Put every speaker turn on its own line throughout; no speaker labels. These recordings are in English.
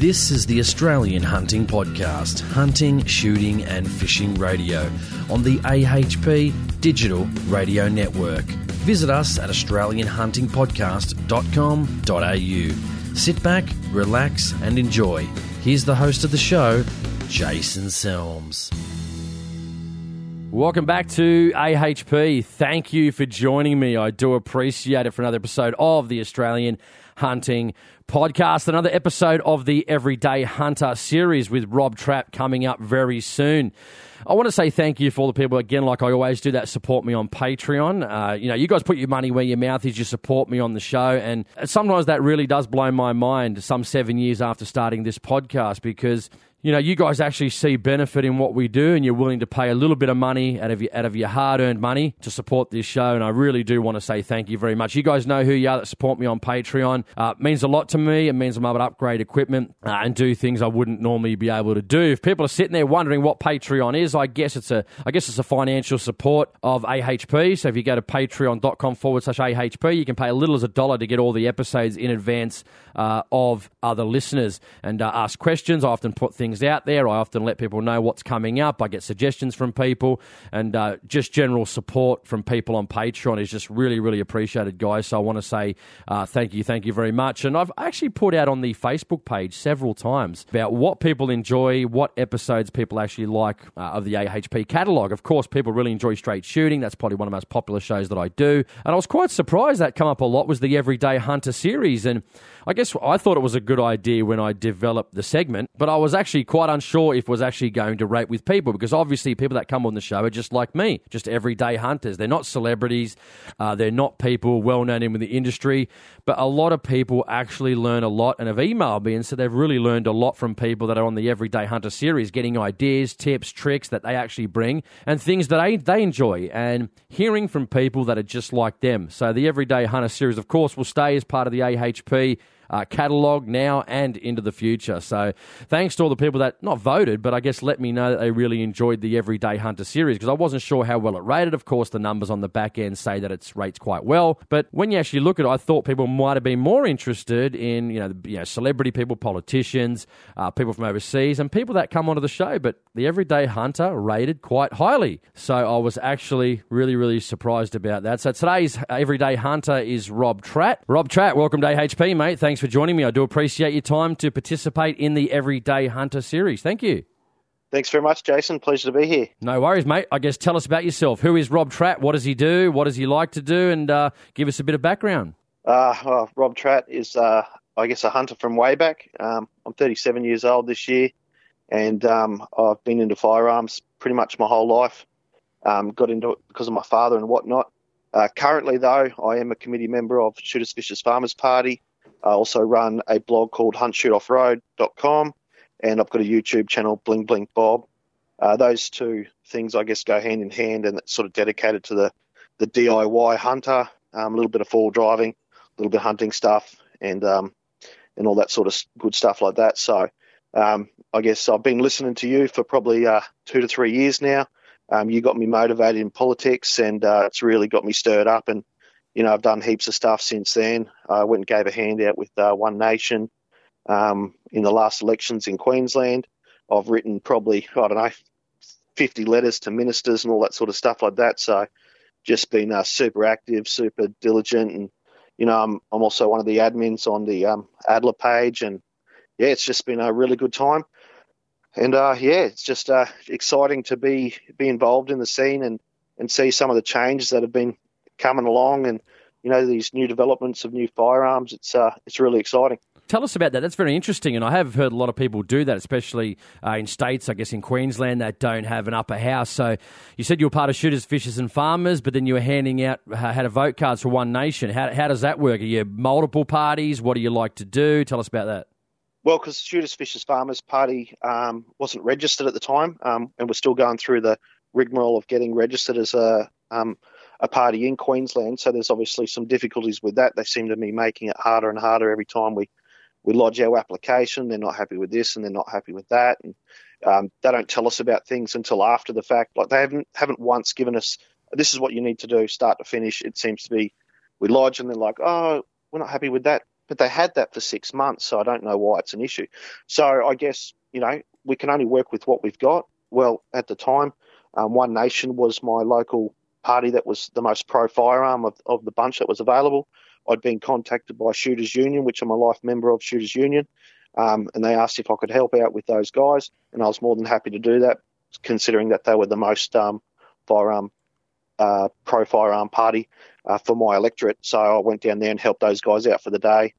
This is the Australian Hunting Podcast, hunting, shooting, and fishing radio on the AHP Digital Radio Network. Visit us at AustralianHuntingPodcast.com.au. Sit back, relax, and enjoy. Here's the host of the show, Jason Selms.
Welcome back to AHP. Thank you for joining me. I do appreciate it for another episode of the Australian Hunting Podcast. Another episode of the Everyday Hunter series with Rob Trapp coming up very soon. I want to say thank you for all the people, again, like I always do, that support me on Patreon. Uh, you know, you guys put your money where your mouth is. You support me on the show. And sometimes that really does blow my mind some seven years after starting this podcast because you know, you guys actually see benefit in what we do, and you're willing to pay a little bit of money out of your, out of your hard earned money to support this show. And I really do want to say thank you very much. You guys know who you are that support me on Patreon. Uh, it means a lot to me. It means I'm able to upgrade equipment uh, and do things I wouldn't normally be able to do. If people are sitting there wondering what Patreon is, I guess it's a I guess it's a financial support of AHP. So if you go to patreon.com forward slash AHP, you can pay a little as a dollar to get all the episodes in advance uh, of other listeners and uh, ask questions. I often put things out there. I often let people know what's coming up. I get suggestions from people, and uh, just general support from people on Patreon is just really, really appreciated, guys. So I want to say uh, thank you, thank you very much. And I've actually put out on the Facebook page several times about what people enjoy, what episodes people actually like uh, of the AHP catalogue. Of course, people really enjoy straight shooting. That's probably one of the most popular shows that I do. And I was quite surprised that come up a lot was the Everyday Hunter series. And I guess I thought it was a good idea when I developed the segment, but I was actually quite unsure if it was actually going to rate with people because obviously people that come on the show are just like me, just everyday hunters. They're not celebrities, uh, they're not people well known in the industry, but a lot of people actually learn a lot and have emailed me and said they've really learned a lot from people that are on the Everyday Hunter series, getting ideas, tips, tricks that they actually bring and things that they, they enjoy and hearing from people that are just like them. So the Everyday Hunter series, of course, will stay as part of the AHP uh, catalogue now and into the future. So thanks to all the people that not voted, but I guess let me know that they really enjoyed the Everyday Hunter series because I wasn't sure how well it rated. Of course, the numbers on the back end say that it rates quite well, but when you actually look at it, I thought people might have been more interested in you know, you know celebrity people, politicians, uh, people from overseas, and people that come onto the show. But the Everyday Hunter rated quite highly, so I was actually really really surprised about that. So today's Everyday Hunter is Rob Tratt. Rob Tratt, welcome to AHP, mate. Thanks thanks for joining me. I do appreciate your time to participate in the Everyday Hunter series. Thank you.
Thanks very much, Jason. Pleasure to be here.
No worries, mate. I guess tell us about yourself. Who is Rob Tratt? What does he do? What does he like to do? And uh, give us a bit of background.
Uh, well, Rob Tratt is, uh, I guess, a hunter from way back. Um, I'm 37 years old this year, and um, I've been into firearms pretty much my whole life. Um, got into it because of my father and whatnot. Uh, currently, though, I am a committee member of Shooters Fishers Farmers Party, I also run a blog called huntshootoffroad.com and I've got a YouTube channel, Bling Bling Bob. Uh, those two things, I guess, go hand in hand and it's sort of dedicated to the, the DIY hunter, um, a little bit of fall driving, a little bit of hunting stuff, and um, and all that sort of good stuff like that. So um, I guess I've been listening to you for probably uh, two to three years now. Um, you got me motivated in politics, and uh, it's really got me stirred up. And you know, I've done heaps of stuff since then. I went and gave a handout with uh, One Nation um, in the last elections in Queensland. I've written probably, I don't know, 50 letters to ministers and all that sort of stuff like that. So just been uh, super active, super diligent. And, you know, I'm, I'm also one of the admins on the um, Adler page. And yeah, it's just been a really good time. And uh, yeah, it's just uh, exciting to be be involved in the scene and, and see some of the changes that have been coming along and you know these new developments of new firearms. It's uh, it's really exciting.
Tell us about that. That's very interesting, and I have heard a lot of people do that, especially uh, in states, I guess in Queensland, that don't have an upper house. So you said you were part of Shooters, Fishers, and Farmers, but then you were handing out uh, had a vote cards for One Nation. How how does that work? Are you multiple parties? What do you like to do? Tell us about that.
Well, because Shooters, Fishers, Farmers Party um, wasn't registered at the time, um, and we're still going through the rigmarole of getting registered as a um, a party in Queensland. So there's obviously some difficulties with that. They seem to be making it harder and harder every time we, we lodge our application. They're not happy with this and they're not happy with that. And um, they don't tell us about things until after the fact. Like they haven't haven't once given us this is what you need to do, start to finish. It seems to be we lodge and they're like, oh, we're not happy with that but they had that for six months, so I don't know why it's an issue. So I guess you know we can only work with what we've got. Well, at the time, um, One Nation was my local party that was the most pro firearm of, of the bunch that was available. I'd been contacted by Shooters Union, which I'm a life member of Shooters Union, um, and they asked if I could help out with those guys, and I was more than happy to do that, considering that they were the most um, firearm uh, pro firearm party uh, for my electorate. So I went down there and helped those guys out for the day,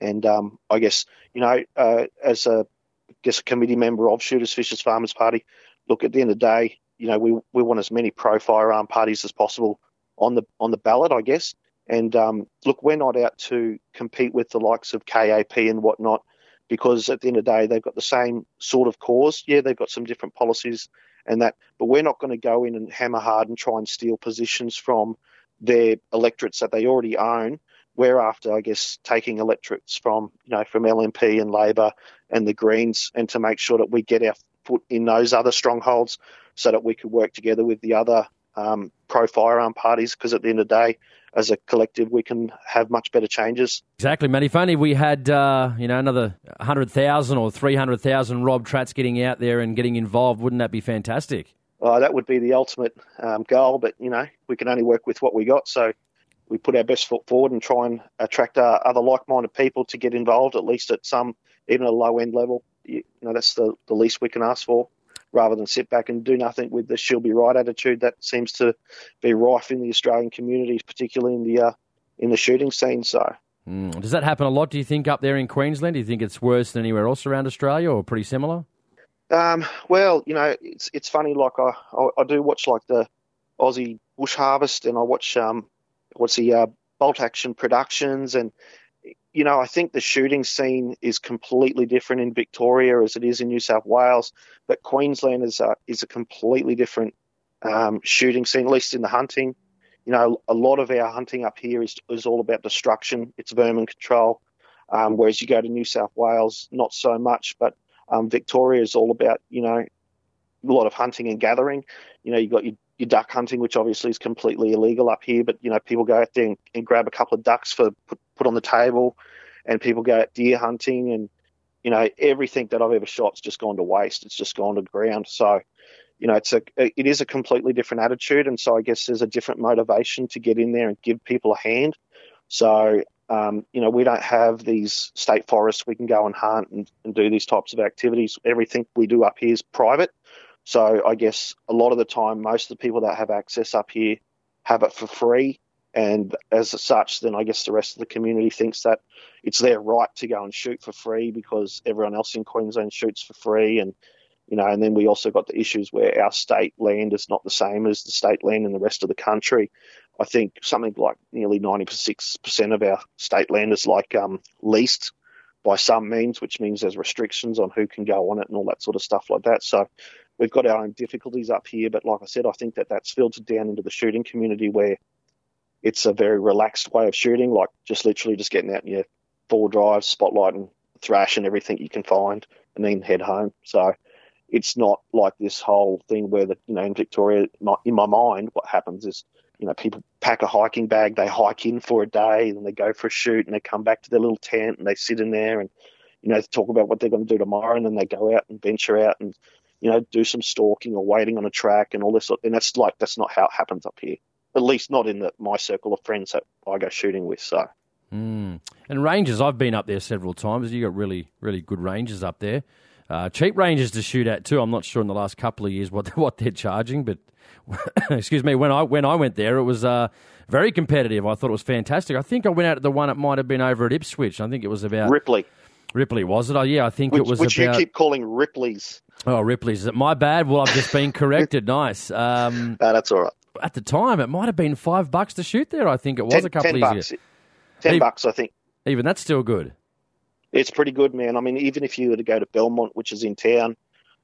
and um, I guess you know uh, as a I guess a committee member of Shooters Fishers Farmers Party, look at the end of the day, you know we we want as many pro firearm parties as possible on the on the ballot, I guess. And um, look, we're not out to compete with the likes of KAP and whatnot, because at the end of the day, they've got the same sort of cause. Yeah, they've got some different policies and that, but we're not going to go in and hammer hard and try and steal positions from their electorates that they already own. We're after, I guess, taking electorates from, you know, from LNP and Labor and the Greens, and to make sure that we get our foot in those other strongholds, so that we could work together with the other um, pro firearm parties. Because at the end of the day, as a collective, we can have much better changes.
Exactly, Matty. If only we had, uh, you know, another 100,000 or 300,000 Rob Trats getting out there and getting involved, wouldn't that be fantastic?
Uh, that would be the ultimate um, goal, but, you know, we can only work with what we got. So we put our best foot forward and try and attract uh, other like-minded people to get involved, at least at some, even a low-end level. You, you know, that's the, the least we can ask for rather than sit back and do nothing with the she'll be right attitude that seems to be rife in the Australian communities, particularly in the uh, in the shooting scene. So.
Mm. Does that happen a lot? Do you think up there in Queensland? Do you think it's worse than anywhere else around Australia, or pretty similar?
Um, well, you know, it's it's funny. Like I, I, I, do watch like the Aussie Bush Harvest, and I watch um, what's the uh, Bolt Action Productions, and you know, I think the shooting scene is completely different in Victoria as it is in New South Wales, but Queensland is a, is a completely different um, shooting scene, at least in the hunting. You know, a lot of our hunting up here is, is all about destruction. It's vermin control, um, whereas you go to New South Wales, not so much. But um, Victoria is all about, you know, a lot of hunting and gathering. You know, you've got your, your duck hunting, which obviously is completely illegal up here, but, you know, people go out there and, and grab a couple of ducks for put, put on the table, and people go out deer hunting, and you know everything that I've ever shot's just gone to waste. It's just gone to ground. So, you know, it's a it is a completely different attitude, and so I guess there's a different motivation to get in there and give people a hand. So, um, you know, we don't have these state forests we can go and hunt and, and do these types of activities. Everything we do up here is private. So I guess a lot of the time, most of the people that have access up here have it for free and as such, then I guess the rest of the community thinks that it's their right to go and shoot for free because everyone else in Queensland shoots for free. And, you know, and then we also got the issues where our state land is not the same as the state land in the rest of the country. I think something like nearly 96% of our state land is like um, leased by some means, which means there's restrictions on who can go on it and all that sort of stuff like that. So we've got our own difficulties up here. But like I said, I think that that's filtered down into the shooting community where it's a very relaxed way of shooting, like just literally just getting out in your four drive, spotlight and thrash and everything you can find, and then head home. So it's not like this whole thing where the you know in Victoria, in my mind, what happens is you know people pack a hiking bag, they hike in for a day, and they go for a shoot, and they come back to their little tent and they sit in there and you know talk about what they're going to do tomorrow, and then they go out and venture out and you know do some stalking or waiting on a track and all this. And that's like that's not how it happens up here at least not in the, my circle of friends that I go shooting with. So,
mm. and ranges, I've been up there several times. You got really, really good ranges up there. Uh, cheap ranges to shoot at too. I'm not sure in the last couple of years what what they're charging, but excuse me, when I when I went there, it was uh, very competitive. I thought it was fantastic. I think I went out at the one it might have been over at Ipswich. I think it was about
Ripley.
Ripley was it? Oh yeah, I think
which,
it was
which
about.
you keep calling Ripley's.
Oh, Ripley's. Is it my bad? Well, I've just been corrected. nice. Um,
no, that's all right
at the time, it might have been five bucks to shoot there. I think it was
ten,
a couple
of
years
ago. Ten even, bucks, I think.
Even that's still good.
It's pretty good, man. I mean, even if you were to go to Belmont, which is in town,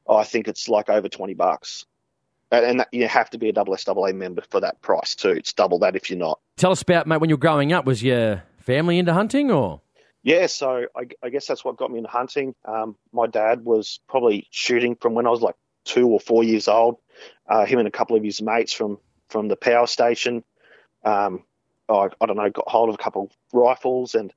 I think it's like over twenty bucks, and that, you have to be a double SAA member for that price too. It's double that if you're not.
Tell us about mate when you were growing up. Was your family into hunting or?
Yeah, so I, I guess that's what got me into hunting. Um, my dad was probably shooting from when I was like two or four years old. Uh, him and a couple of his mates from from the power station. Um, I, I, don't know, got hold of a couple of rifles and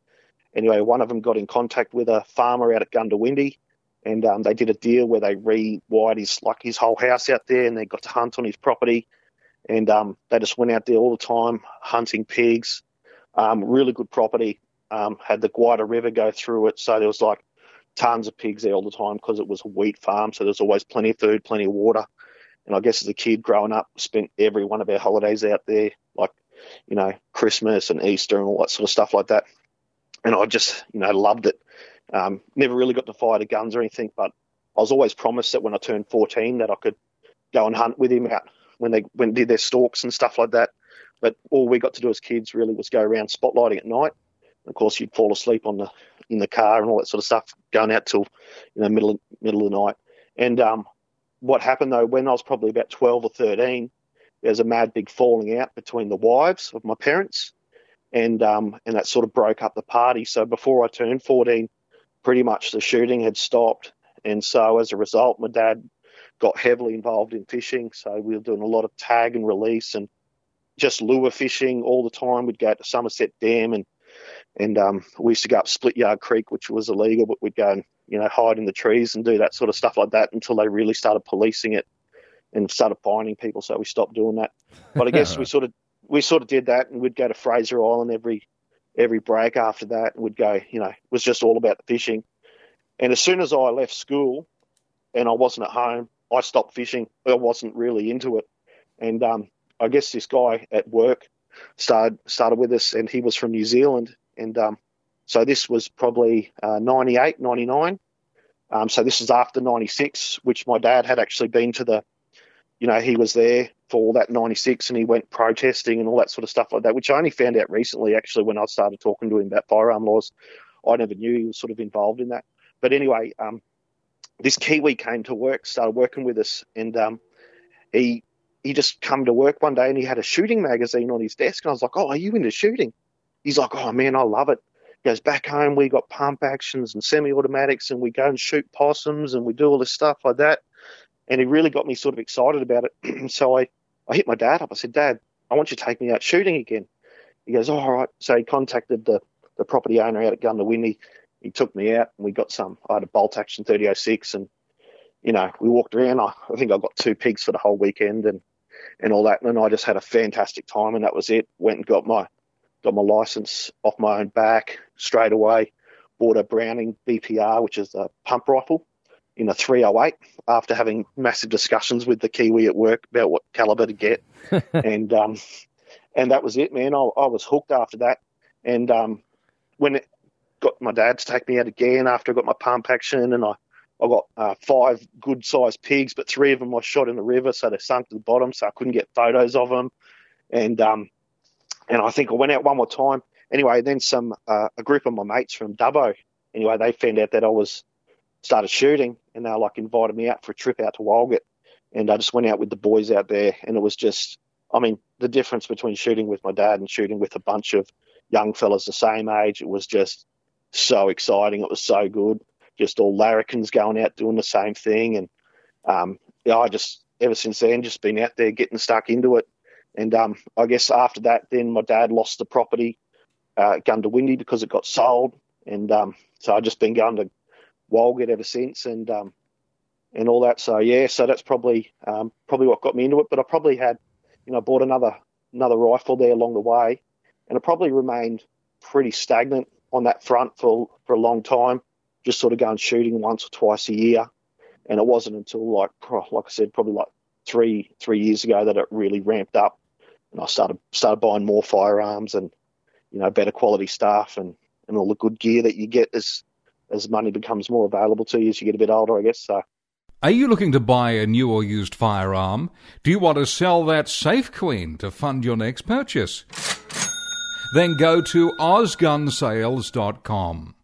Anyway, one of them got in contact with a farmer out at Goondiwindi, and um, they did a deal where they rewired his like his whole house out there, and they got to hunt on his property, and um, they just went out there all the time hunting pigs. Um, really good property. Um, had the Guida River go through it, so there was like tons of pigs there all the time because it was a wheat farm, so there's always plenty of food, plenty of water. And I guess as a kid growing up, spent every one of our holidays out there, like you know Christmas and Easter and all that sort of stuff like that and I just you know loved it. Um, never really got to fire the guns or anything, but I was always promised that when I turned 14 that I could go and hunt with him out when they when did their stalks and stuff like that. But all we got to do as kids really was go around spotlighting at night. And of course, you'd fall asleep on the in the car and all that sort of stuff, going out till you know middle of, middle of the night. And um, what happened though, when I was probably about 12 or 13, there was a mad big falling out between the wives of my parents, and um, and that sort of broke up the party. So before I turned 14, pretty much the shooting had stopped, and so as a result, my dad got heavily involved in fishing. So we were doing a lot of tag and release and just lure fishing all the time. We'd go to Somerset Dam and and um, we used to go up Split Yard Creek, which was illegal, but we'd go and you know hide in the trees and do that sort of stuff like that until they really started policing it and started finding people. So we stopped doing that. But I guess we sort of we sort of did that, and we'd go to Fraser Island every every break after that, and we'd go. You know, it was just all about the fishing. And as soon as I left school, and I wasn't at home, I stopped fishing. I wasn't really into it, and um, I guess this guy at work started started with us, and he was from New Zealand, and um, so this was probably uh, 98, 99. Um, so this is after 96, which my dad had actually been to the, you know, he was there for all that 96 and he went protesting and all that sort of stuff like that, which I only found out recently actually when I started talking to him about firearm laws. I never knew he was sort of involved in that. But anyway, um, this Kiwi came to work, started working with us, and um, he he just come to work one day and he had a shooting magazine on his desk, and I was like, "Oh, are you into shooting?" He's like, "Oh man, I love it." Goes back home, we got pump actions and semi-automatics, and we go and shoot possums and we do all this stuff like that and he really got me sort of excited about it. so I, I hit my dad up. I said, Dad, I want you to take me out shooting again. He goes, oh, all right. So he contacted the, the property owner out at Goondiwindi. He took me out and we got some. I had a bolt action 3006 and, you know, we walked around. I, I think I got two pigs for the whole weekend and, and all that. And I just had a fantastic time and that was it. Went and got my, got my license off my own back straight away. Bought a Browning BPR, which is a pump rifle in a 308 after having massive discussions with the Kiwi at work about what caliber to get. and um, and that was it, man. I, I was hooked after that. And um, when it got my dad to take me out again after I got my pump action, and I, I got uh, five good sized pigs, but three of them I shot in the river, so they sunk to the bottom, so I couldn't get photos of them. And um, and I think I went out one more time. Anyway, then some uh, a group of my mates from Dubbo. Anyway, they found out that I was started shooting, and they were like invited me out for a trip out to Walgett, and I just went out with the boys out there, and it was just, I mean, the difference between shooting with my dad and shooting with a bunch of young fellas the same age, it was just so exciting. It was so good. Just all larrikins going out doing the same thing, and um, yeah, I just ever since then just been out there getting stuck into it. And um, I guess after that, then my dad lost the property, uh, Goondiwindi, because it got sold, and um, so I've just been going to Walgett ever since, and um, and all that. So yeah, so that's probably um, probably what got me into it. But I probably had, you know, bought another another rifle there along the way, and I probably remained pretty stagnant on that front for for a long time. Just sort of going shooting once or twice a year, and it wasn't until like like I said, probably like three three years ago that it really ramped up, and I started started buying more firearms and you know better quality stuff and and all the good gear that you get as as money becomes more available to you as you get a bit older, I guess. So.
Are you looking to buy a new or used firearm? Do you want to sell that Safe Queen to fund your next purchase? Then go to OzGunSales.com.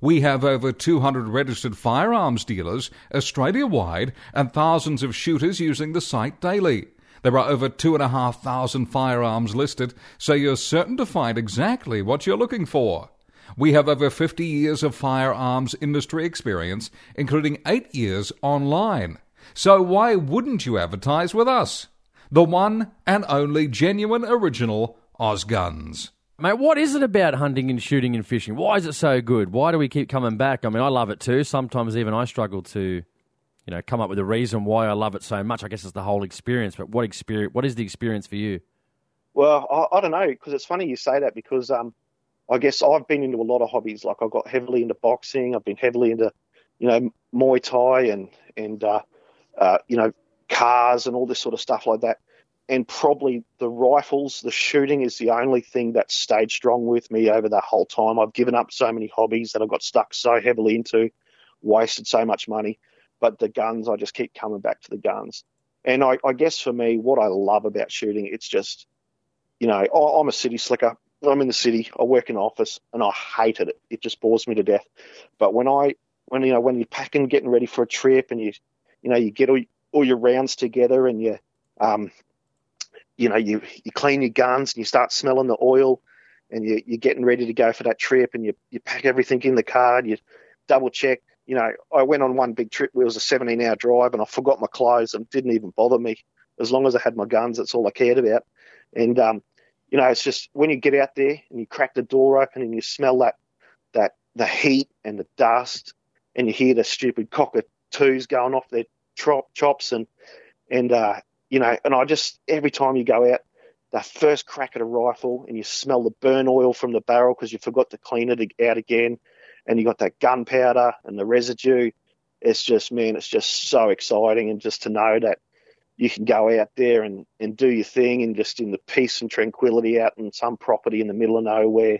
We have over 200 registered firearms dealers Australia wide and thousands of shooters using the site daily. There are over 2,500 firearms listed, so you're certain to find exactly what you're looking for. We have over 50 years of firearms industry experience, including 8 years online. So why wouldn't you advertise with us? The one and only genuine original Ozguns.
Mate, what is it about hunting and shooting and fishing? Why is it so good? Why do we keep coming back? I mean, I love it too. Sometimes even I struggle to, you know, come up with a reason why I love it so much. I guess it's the whole experience. But what experience? What is the experience for you?
Well, I, I don't know because it's funny you say that because um, I guess I've been into a lot of hobbies. Like I got heavily into boxing. I've been heavily into, you know, Muay Thai and and uh, uh, you know cars and all this sort of stuff like that and probably the rifles, the shooting is the only thing that stayed strong with me over that whole time. I've given up so many hobbies that I got stuck so heavily into, wasted so much money. But the guns, I just keep coming back to the guns. And I, I guess for me, what I love about shooting, it's just, you know, I'm a city slicker. I'm in the city. I work in office, and I hated it. It just bores me to death. But when I, when you know, when you're packing, getting ready for a trip, and you, you know, you get all, all your rounds together, and you, um, you know, you, you clean your guns and you start smelling the oil and you, you're getting ready to go for that trip and you, you pack everything in the car and you double check. You know, I went on one big trip where it was a 17 hour drive and I forgot my clothes and didn't even bother me. As long as I had my guns, that's all I cared about. And, um, you know, it's just when you get out there and you crack the door open and you smell that, that, the heat and the dust and you hear the stupid cockatoos going off their chops and, and, uh, you know, and I just every time you go out, that first crack at a rifle, and you smell the burn oil from the barrel because you forgot to clean it out again, and you got that gunpowder and the residue. It's just man, it's just so exciting, and just to know that you can go out there and, and do your thing, and just in the peace and tranquility out in some property in the middle of nowhere,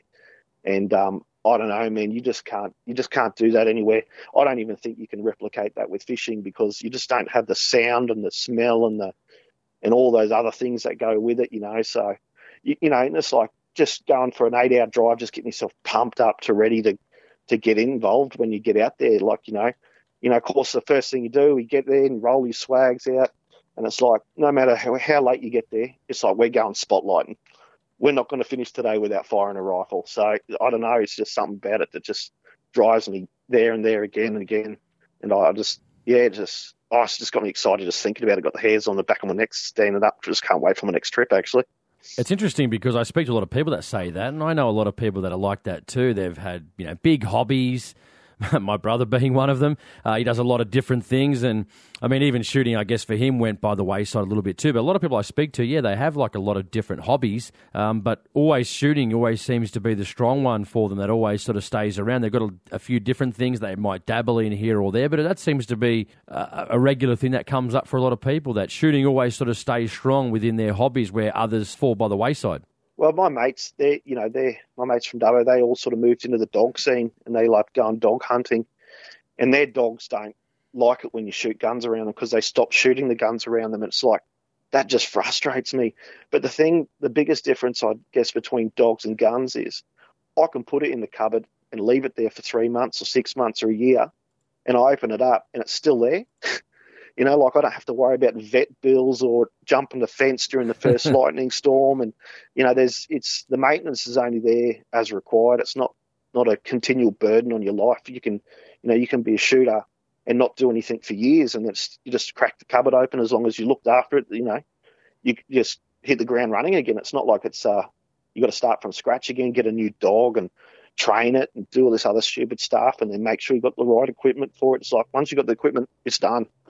and um, I don't know, man. You just can't. You just can't do that anywhere. I don't even think you can replicate that with fishing because you just don't have the sound and the smell and the and all those other things that go with it, you know. So, you, you know, and it's like just going for an eight hour drive, just getting yourself pumped up to ready to, to get involved when you get out there. Like, you know, you know, of course, the first thing you do, you get there and roll your swags out. And it's like, no matter how, how late you get there, it's like we're going spotlighting. We're not going to finish today without firing a rifle. So I don't know. It's just something about it that just drives me there and there again and again. And I just, yeah, just oh, it's just got me excited just thinking about it. Got the hairs on the back of my neck standing up. Just can't wait for my next trip, actually.
It's interesting because I speak to a lot of people that say that, and I know a lot of people that are like that too. They've had you know big hobbies, my brother being one of them. Uh, he does a lot of different things, and I mean, even shooting, I guess, for him went by the wayside a little bit too. But a lot of people I speak to, yeah, they have like a lot of different hobbies, um, but always shooting always seems to be the strong one for them that always sort of stays around. They've got a, a few different things they might dabble in here or there, but that seems to be a, a regular thing that comes up for a lot of people that shooting always sort of stays strong within their hobbies where others fall by the wayside.
Well, my mates, they you know, they my mates from Dubbo, they all sort of moved into the dog scene and they like going dog hunting, and their dogs don't like it when you shoot guns around them because they stop shooting the guns around them. It's like that just frustrates me. But the thing, the biggest difference I guess between dogs and guns is I can put it in the cupboard and leave it there for three months or six months or a year, and I open it up and it's still there. You know, like I don't have to worry about vet bills or jumping the fence during the first lightning storm. And you know, there's it's the maintenance is only there as required. It's not not a continual burden on your life. You can, you know, you can be a shooter and not do anything for years, and it's you just crack the cupboard open as long as you looked after it. You know, you just hit the ground running again. It's not like it's uh you got to start from scratch again, get a new dog and train it and do all this other stupid stuff, and then make sure you've got the right equipment for it. It's like once you've got the equipment, it's done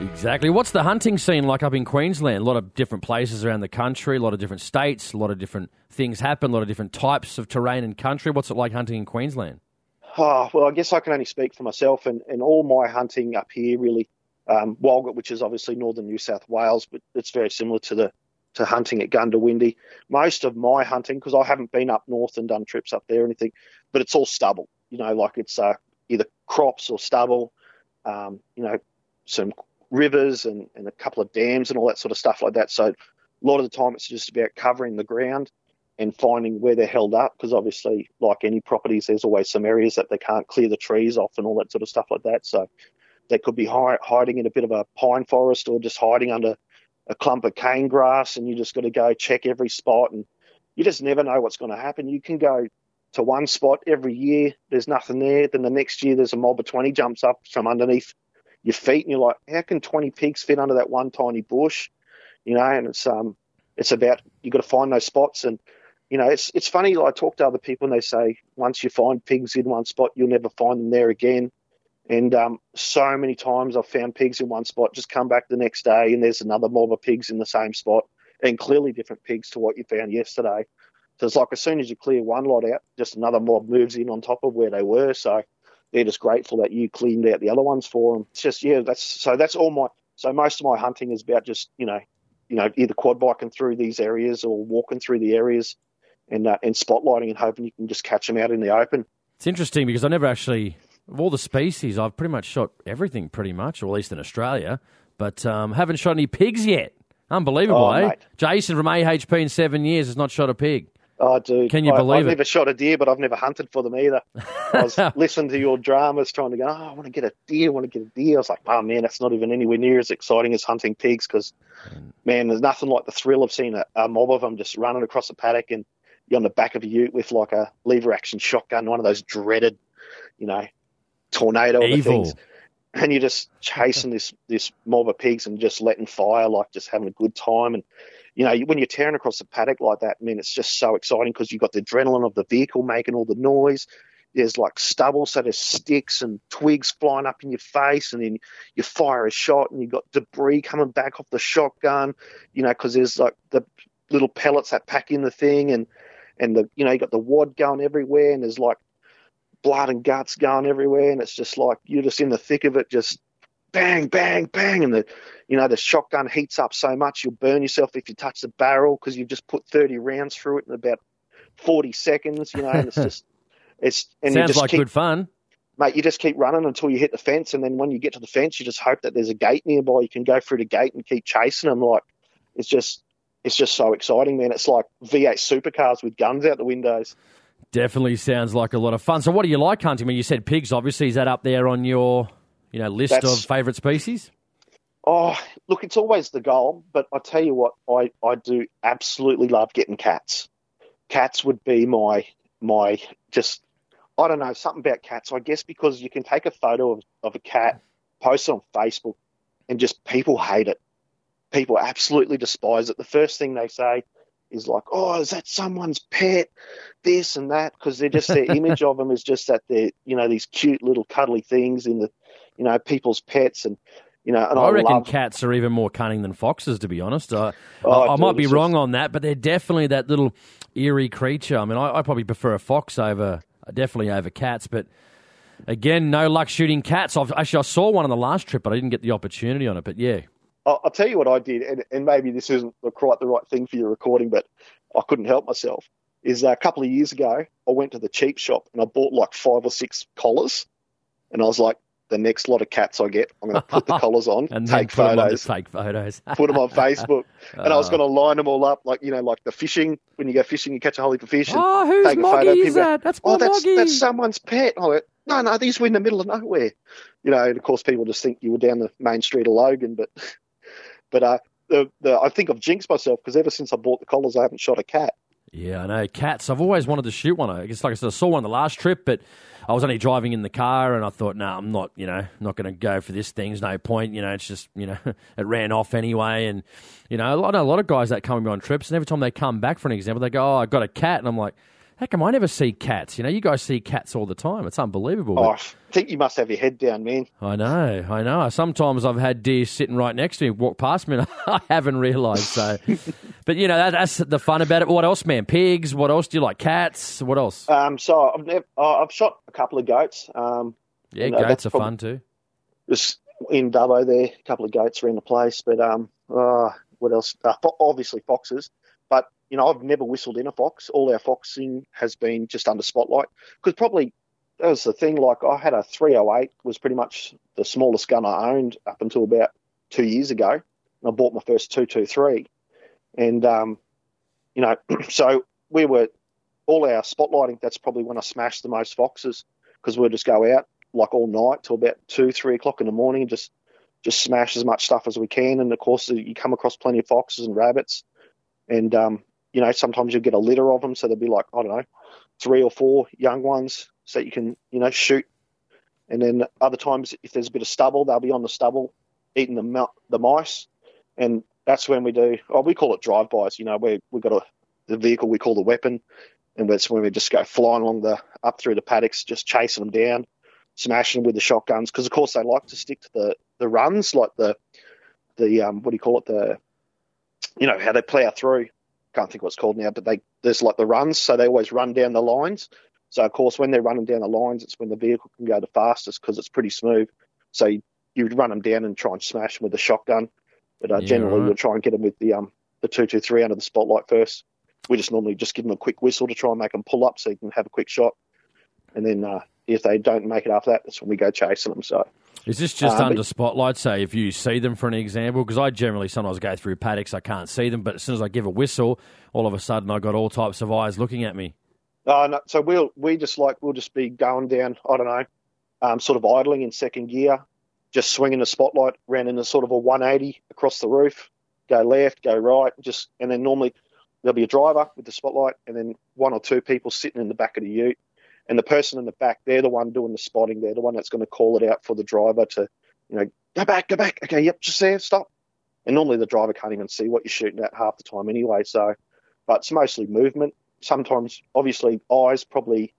Exactly. What's the hunting scene like up in Queensland? A lot of different places around the country, a lot of different states, a lot of different things happen, a lot of different types of terrain and country. What's it like hunting in Queensland?
Oh, well, I guess I can only speak for myself and, and all my hunting up here really. Um, Walgett, which is obviously northern New South Wales, but it's very similar to the to hunting at Goondiwindi. Most of my hunting, because I haven't been up north and done trips up there or anything, but it's all stubble. You know, like it's uh, either crops or stubble. Um, you know, some rivers and, and a couple of dams and all that sort of stuff like that. So a lot of the time it's just about covering the ground. and finding where they're held up because obviously, like any properties, there's always some areas that they can't clear the trees off and all that sort of stuff like that. So they could be hi- hiding in a bit of a pine forest or just hiding under a clump of cane grass, and you just got to go check every spot, and you just never know what's going to happen. You can go to one spot every year, there's nothing there. Then the next year, there's a mob of 20 jumps up from underneath your feet, and you're like, how can 20 pigs fit under that one tiny bush? You know, and it's um, it's about you've got to find those spots, and you know, it's it's funny. I talk to other people, and they say once you find pigs in one spot, you'll never find them there again. And um, so many times I've found pigs in one spot, just come back the next day, and there's another mob of pigs in the same spot, and clearly different pigs to what you found yesterday. So it's like as soon as you clear one lot out, just another mob moves in on top of where they were. So they're just grateful that you cleaned out the other ones for them. It's just yeah, that's so that's all my so most of my hunting is about just you know, you know either quad biking through these areas or walking through the areas, and uh, and spotlighting and hoping you can just catch them out in the open.
It's interesting because I never actually of all the species I've pretty much shot everything pretty much, or at least in Australia, but um, haven't shot any pigs yet. Unbelievable,
Oh,
eh?
mate.
Jason from AHP in seven years has not shot a pig.
Oh, dude.
Can you
I,
believe
I've
it?
never shot a deer, but I've never hunted for them either. I was listening to your dramas trying to go, oh, I want to get a deer, I want to get a deer. I was like, oh, man, that's not even anywhere near as exciting as hunting pigs because, man, there's nothing like the thrill of seeing a, a mob of them just running across a paddock and you're on the back of a ute with like a lever action shotgun, one of those dreaded, you know, tornado things. And you're just chasing this this mob of pigs and just letting fire, like just having a good time. And you know, when you're tearing across the paddock like that, man, it's just so exciting because you've got the adrenaline of the vehicle making all the noise. There's like stubble, so there's sticks and twigs flying up in your face, and then you fire a shot, and you've got debris coming back off the shotgun, you know, because there's like the little pellets that pack in the thing, and and the you know you got the wad going everywhere, and there's like blood and guts going everywhere, and it's just like you're just in the thick of it, just bang, bang, bang, and the you know the shotgun heats up so much you'll burn yourself if you touch the barrel because you've just put 30 rounds through it in about 40 seconds, you know, and it's just it's and you
Sounds
just
like
keep,
good fun.
mate, you just keep running until you hit the fence, and then when you get to the fence, you just hope that there's a gate nearby. You can go through the gate and keep chasing them. Like it's just it's just so exciting, man. It's like V8 supercars with guns out the windows.
Definitely sounds like a lot of fun. So, what do you like hunting? I mean, you said pigs. Obviously, is that up there on your you know list
That's-
of favourite species?
Oh, look, it's always the goal, but I tell you what, I, I do absolutely love getting cats. Cats would be my my just I don't know something about cats. I guess because you can take a photo of, of a cat, post it on Facebook, and just people hate it. People absolutely despise it. The first thing they say is like, "Oh, is that someone's pet?" This and that because they're just their image of them is just that they're you know these cute little cuddly things in the you know people's pets and you know and I,
I reckon
love
cats are even more cunning than foxes, to be honest. I,
Oh,
I, I might be wrong on that, but they're definitely that little eerie creature. I mean, I, I probably prefer a fox over, definitely over cats, but again, no luck shooting cats. I've, actually, I saw one on the last trip, but I didn't get the opportunity on it. But yeah,
I'll, tell you what I did, and, and maybe this isn't quite the right thing for your recording, but I couldn't help myself. Is a couple of years ago, I went to the cheap shop and I bought like five or six collars, and I was like, the next lot of cats I get, I'm going to put the collars on,
and
take
put 'em on
photos,
take photos.
put them on Facebook, and I was
Uh.
going to line them all up, like you know, like the fishing when you go fishing, you catch a whole heap of fish. And
oh, whose
take a photo,
is
people go.
That's my
oh, that's
moggy.
that's someone's pet. I went, no, no, these were in the middle of nowhere. You know, and of course people just think you were down the main street of Logan, but but uh, the, the I think I've jinxed myself because ever since I bought the collars, I haven't shot a cat.
Yeah, I know. Cats. I've always wanted to shoot one. I guess, like I said, I saw one the last trip, but I was only driving in the car, and I thought, no, I'm not. You know, not going to go for this thing. There's no point. You know, it's just, you know, it ran off anyway. And you know, I know a lot of guys that come with me on trips, and every time they come back, for an example, they go, "Oh, I got a cat," and I'm like, "How come I never see cats?" You know, you guys see cats all the time. It's unbelievable.
Oh, I think you must have your head down, man.
I know, I know. Sometimes I've had deer sitting right next to me, walk past me, and I haven't realised. So, but you know, that, that's the fun about it. What else, man? Pigs. What else do you like? Cats. What else?
Um, so I've never, uh, I've shot a couple of goats. Um,
Yeah,
you know,
goats are fun too.
just in Dubbo there, a couple of goats around the place. But um, uh, what else? Uh, fo- obviously foxes. You know, I've never whistled in a fox. All our foxing has been just under spotlight because probably that was the thing. Like I had a 308 was pretty much the smallest gun I owned up until about two years ago. And I bought my first 223, and um, you know, so we were all our spotlighting. That's probably when I smashed the most foxes because we'd just go out like all night till about two, three o'clock in the morning and just just smash as much stuff as we can. And of course, you come across plenty of foxes and rabbits, and um, you know sometimes you'll get a litter of them, so there'll be like I don't know, three or four young ones so you can you know shoot. And then other times, if there's a bit of stubble, they'll be on the stubble eating the the mice, and that's when we do. Oh, we call it drive-bys. You know, we we've got a the vehicle we call the weapon, and that's when we just go flying along the up through the paddocks, just chasing them down, smashing them with the shotguns. Because of course they like to stick to the the runs, like the the um what do you call it the you know how they plough through. Can't think what it's called now, but they there's like the runs, so they always run down the lines. So of course, when they're running down the lines, it's when the vehicle can go the fastest because it's pretty smooth. So you, would run them down and try and smash them with the shotgun. But uh, yeah, generally, right. we'll try and get them with the um the two two three under the spotlight first. We just normally just give them a quick whistle to try and make them pull up so you can have a quick shot. And then uh, if they don't make it after that, that's when we go chasing them. So
is this just um, under spotlight? Say if you see them for an example, because I generally sometimes go through paddocks, I can't see them, but as soon as I give a whistle, all of a sudden I got all types of eyes looking at me.
Uh, no, so we'll we just like we'll just be going down. I don't know, um, sort of idling in second gear, just swinging the spotlight around in a sort of a 180 across the roof, go left, go right, just and then normally there'll be a driver with the spotlight, and then one or two people sitting in the back of the ute, and the person in the back, they're the one doing the spotting. They're the one that's going to call it out for the driver to, you know, go back, go back. Okay, yep, just there, stop. And normally the driver can't even see what you're shooting at half the time anyway. So, but it's mostly movement sometimes, obviously, eyes probably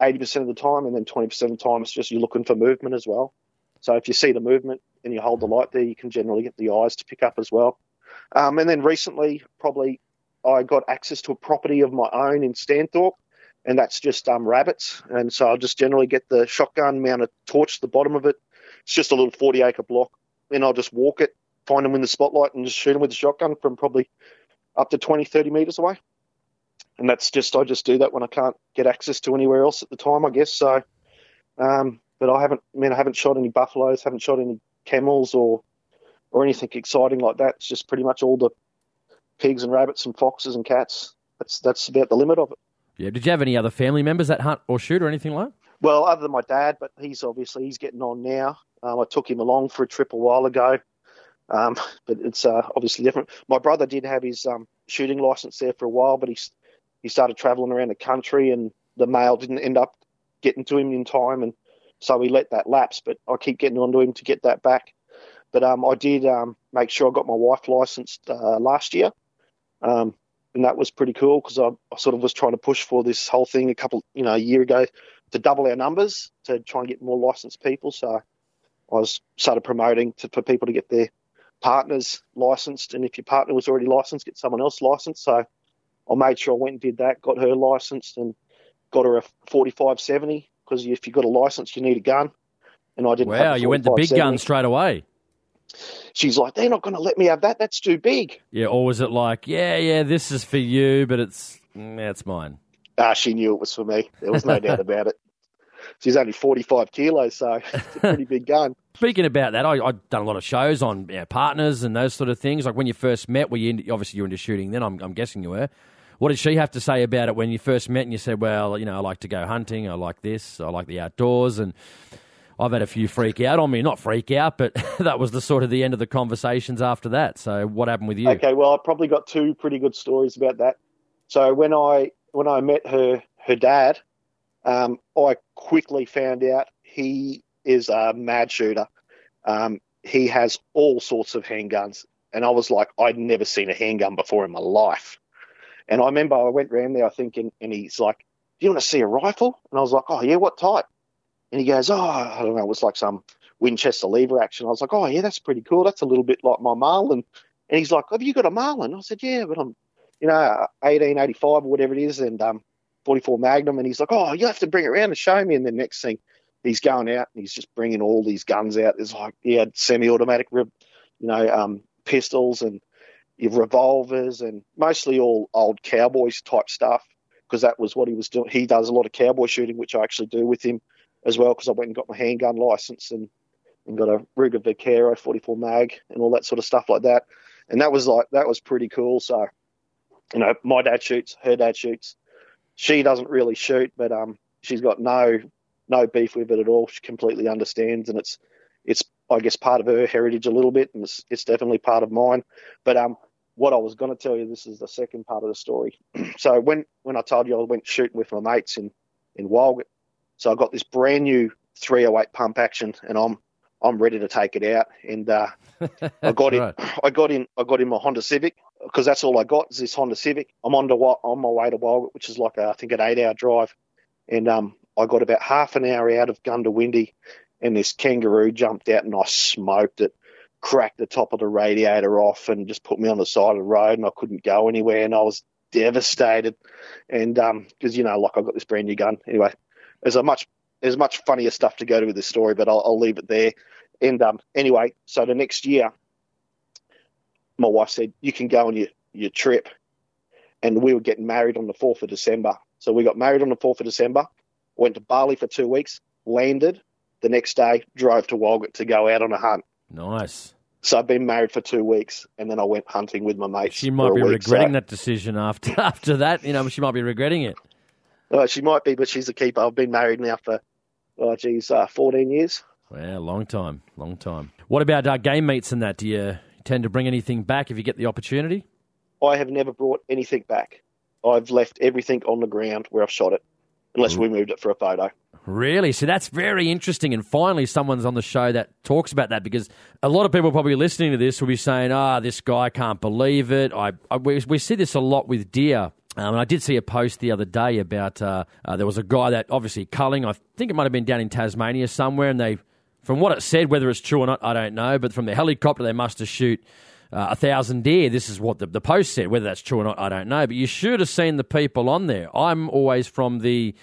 80% of the time, and then 20% of the time it's just you're looking for movement as well. So if you see the movement and you hold the light there, you can generally get the eyes to pick up as well. Um, and then recently, probably I got access to a property of my own in Stanthorpe, and that's just um, rabbits. And so I'll just generally get the shotgun, mount a torch to the bottom of it. It's just a little 40 acre block. And I'll just walk it, find them in the spotlight, and just shoot them with the shotgun from probably up to 20, 30 metres away and that's just I just do that when I can't get access to anywhere else at the time, I guess. So, um, but I haven't, I mean, I haven't shot any buffaloes, haven't shot any camels or or anything exciting like that. It's just pretty much all the pigs and rabbits and foxes and cats. That's that's about the limit of it.
Yeah. Did you have any other family members that hunt or shoot or anything like?
Well, other than my dad, but he's obviously he's getting on now. Um, I took him along for a trip a while ago, um, but it's uh, obviously different. My brother did have his um, shooting license there for a while, but he's he started travelling around the country, and the mail didn't end up getting to him in time, and so we let that lapse. But I keep getting onto him to get that back. But um, I did um, make sure I got my wife licensed uh, last year, um, and that was pretty cool because I, I, sort of was trying to push for this whole thing a couple, you know, a year ago to double our numbers to try and get more licensed people. So I was started promoting to, for people to get their partners licensed, and if your partner was already licensed, get someone else licensed. So I made sure I went and did that, got her licensed, and got her a 4570 because if you've got a license, you need a gun. And I didn't.
Wow, you went the big gun straight away.
She's like, they're not going to let me have that. That's too big.
Yeah, or was it like, yeah, yeah, this is for you, but it's that's mine.
Ah, she knew it was for me. There was no doubt about it. She's only 45 kilos, so it's a pretty big gun.
Speaking about that, I, have done a lot of shows on you know, partners and those sort of things. Like when you first met, were you into, obviously you were into shooting then? I'm, I'm guessing you were. What did she have to say about it when you first met and you said, well, you know, I like to go hunting, I like this, I like the outdoors, and I've had a few freak out on me. Not freak out, but that was the sort of the end of the conversations after that. So what happened with you?
Okay, well, I probably got two pretty good stories about that. So when I when I met her her dad, um, I quickly found out he is a mad shooter. Um, he has all sorts of handguns, and I was like, I'd never seen a handgun before in my life. And I remember I went round there, I think, and, and he's like, Do you want to see a rifle? And I was like, Oh, yeah, what type? And he goes, Oh, I don't know, it was like some Winchester lever action. I was like, Oh, yeah, that's pretty cool. That's a little bit like my Marlin. And he's like, Have you got a Marlin? I said, Yeah, but I'm, you know, 1885 or whatever it is, and um, 44 Magnum. And he's like, Oh, you have to bring it around and show me. And the next thing, he's going out and he's just bringing all these guns out. There's like, he had semi automatic, you know, um, pistols and revolvers and mostly all old cowboys type stuff because that was what he was doing. He does a lot of cowboy shooting, which I actually do with him as well because I went and got my handgun license and, and got a Ruger Vaquero 44 mag and all that sort of stuff like that. And that was like that was pretty cool. So you know, my dad shoots, her dad shoots. She doesn't really shoot, but um, she's got no no beef with it at all. She completely understands, and it's it's I guess part of her heritage a little bit, and it's, it's definitely part of mine. But um, what I was going to tell you, this is the second part of the story. so when when I told you I went shooting with my mates in in Walgett, so I got this brand new 308 pump action, and I'm I'm ready to take it out. And uh, I got right. in, I got in, I got in my Honda Civic because that's all I got is this Honda Civic. I'm on to on my way to Walgett, which is like a, I think an eight hour drive, and um, I got about half an hour out of Goondiwindi, and this kangaroo jumped out and I smoked it, cracked the top of the radiator off, and just put me on the side of the road, and I couldn't go anywhere, and I was devastated, and um, because you know, like I got this brand new gun. Anyway, there's a much there's much funnier stuff to go to with this story, but I'll, I'll leave it there. And um, anyway, so the next year, my wife said, You can go on your, your trip. And we were getting married on the 4th of December. So we got married on the 4th of December, went to Bali for two weeks, landed the next day, drove to Walgett to go out on a hunt.
Nice.
So I've been married for two weeks, and then I went hunting with my mates.
She might be
week,
regretting
so.
that decision after after that. You know, she might be regretting it.
Uh, she might be, but she's a keeper. I've been married now for, oh, geez, uh, 14 years.
Well, long time, long time. What about uh, game meets and that? Do you tend to bring anything back if you get the opportunity?
I have never brought anything back. I've left everything on the ground where I've shot it, unless we moved it for a photo.
Really? So that's very interesting. And finally, someone's on the show that talks about that because a lot of people probably listening to this will be saying, ah, oh, this guy can't believe it. I, I we, we see this a lot with deer. Um, and I did see a post the other day about uh, uh, there was a guy that obviously culling. I think it might have been down in Tasmania somewhere, and they, from what it said, whether it's true or not, I don't know. But from the helicopter, they must have shoot uh, a thousand deer. This is what the, the post said. Whether that's true or not, I don't know. But you should have seen the people on there. I'm always from the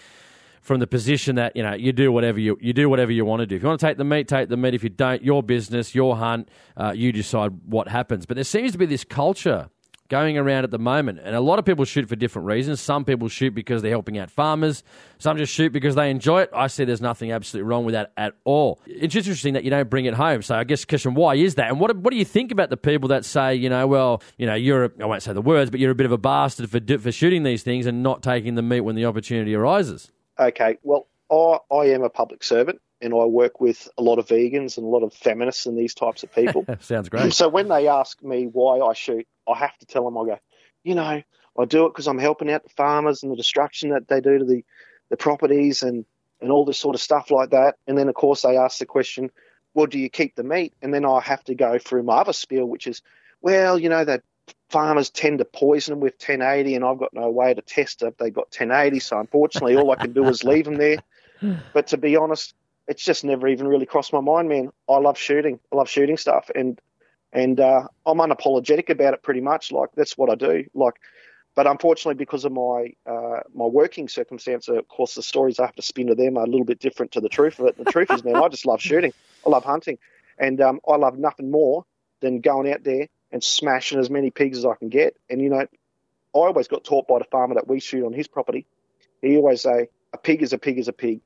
from the position that you know you do whatever you you do whatever you want to do. If you want to take the meat, take the meat. If you don't, your business, your hunt. Uh, you decide what happens. But there seems to be this culture going around at the moment. And a lot of people shoot for different reasons. Some people shoot because they're helping out farmers. Some just shoot because they enjoy it. I see there's nothing absolutely wrong with that at all. It's just interesting that you don't bring it home. So I guess question, why is that? And what what do you think about the people that say, you know, well, you know, you're a, I won't say the words, but you're a bit of a bastard for for shooting these things and not taking the meat when the opportunity arises?
Okay, well, I, I am a public servant and I work with a lot of vegans and a lot of feminists and these types of people.
Sounds great.
So when they ask me why I shoot, I have to tell them, I go, you know, I do it because I'm helping out the farmers and the destruction that they do to the, the properties and, and all this sort of stuff like that. And then, of course, they ask the question, well, do you keep the meat? And then I have to go through my other spiel, which is, well, you know, that farmers tend to poison them with 1080, and I've got no way to test if they've got 1080. So unfortunately, all I can do is leave them there. But to be honest, it's just never even really crossed my mind, man. I love shooting. I love shooting stuff, and and uh, I'm unapologetic about it pretty much. Like that's what I do. Like, but unfortunately, because of my uh, my working circumstance, of course, the stories I have to spin to them are a little bit different to the truth of it. The truth is, man, I just love shooting. I love hunting, and um, I love nothing more than going out there and smashing as many pigs as I can get. And you know, I always got taught by the farmer that we shoot on his property. He always say, "A pig is a pig is a pig."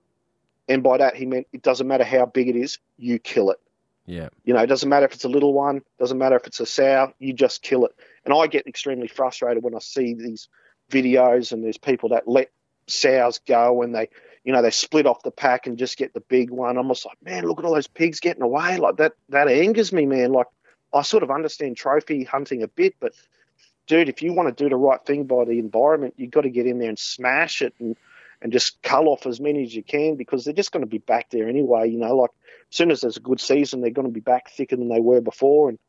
And by that, he meant it doesn't matter how big it is, you kill it.
Yeah.
You know, it doesn't matter if it's a little one, doesn't matter if it's a sow, you just kill it. And I get extremely frustrated when I see these videos and there's people that let sows go and they, you know, they split off the pack and just get the big one. I'm just like, man, look at all those pigs getting away. Like that, that angers me, man. Like I sort of understand trophy hunting a bit, but dude, if you want to do the right thing by the environment, you've got to get in there and smash it and and just cull off as many as you can because they're just going to be back there anyway. You know, like as soon as there's a good season, they're going to be back thicker than they were before. And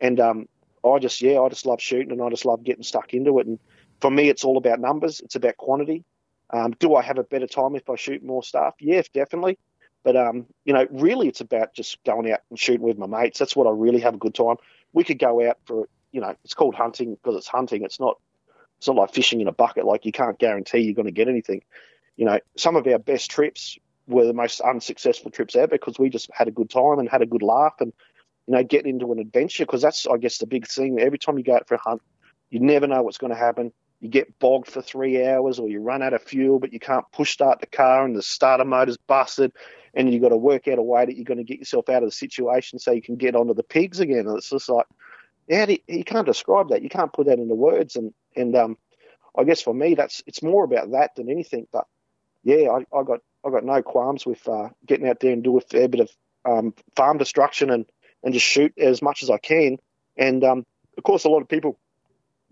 and um, I just yeah, I just love shooting and I just love getting stuck into it. And for me, it's all about numbers. It's about quantity. Um, do I have a better time if I shoot more stuff? Yeah, definitely. But um, you know, really, it's about just going out and shooting with my mates. That's what I really have a good time. We could go out for you know, it's called hunting because it's hunting. It's not it's not like fishing in a bucket. Like you can't guarantee you're going to get anything you know, some of our best trips were the most unsuccessful trips ever because we just had a good time and had a good laugh and, you know, get into an adventure because that's, I guess, the big thing. Every time you go out for a hunt, you never know what's going to happen. You get bogged for three hours or you run out of fuel, but you can't push start the car and the starter motor's busted and you've got to work out a way that you're going to get yourself out of the situation so you can get onto the pigs again. And it's just like, you, you can't describe that. You can't put that into words. And and um, I guess for me, that's it's more about that than anything. But yeah, I, I got I got no qualms with uh, getting out there and do a fair bit of um, farm destruction and and just shoot as much as I can. And um, of course, a lot of people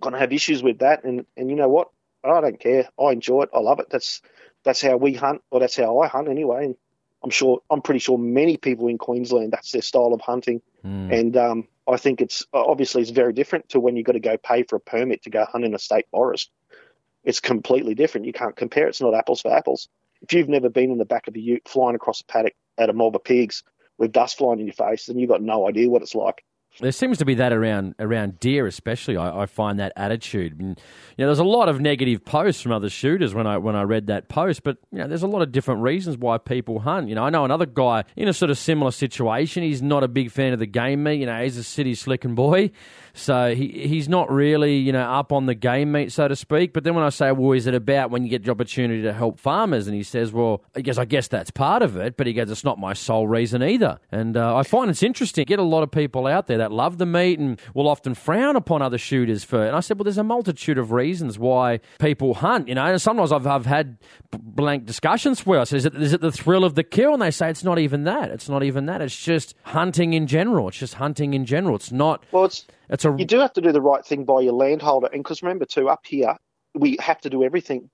going to have issues with that. And and you know what? I don't care. I enjoy it. I love it. That's that's how we hunt, or that's how I hunt anyway. And I'm sure, I'm pretty sure many people in Queensland that's their style of hunting. Mm. And um, I think it's obviously it's very different to when you've got to go pay for a permit to go hunt in a state forest. It's completely different. You can't compare. It's not apples for apples. If you've never been in the back of a ute flying across a paddock at a mob of pigs with dust flying in your face, then you've got no idea what it's like.
There seems to be that around around deer, especially. I, I, find that attitude. And, you know, there's a lot of negative posts from other shooters when I when I read that post, but you know, there's a lot of different reasons why people hunt. You know, I know another guy in a sort of similar situation. He's not a big fan of the game meat. You know, he's a city slicking boy, so he he's not really you know up on the game meat, so to speak. But then when I say, well, is it about when you get the opportunity to help farmers? And he says, well, I guess I guess that's part of it, but he goes, it's not my sole reason either. And uh, I find it's interesting. Get a lot of people out there that love the meat and will often frown upon other shooters for. it. And I said, well, there's a multitude of reasons why people hunt. You know, and sometimes I've I've had blank discussions where I say, is it, is it the thrill of the kill? And they say it's not even that. It's not even that. It's just hunting in general. It's just hunting in general. It's not.
Well, it's it's a. You do have to do the right thing by your landholder, and because remember too, up here we have to do everything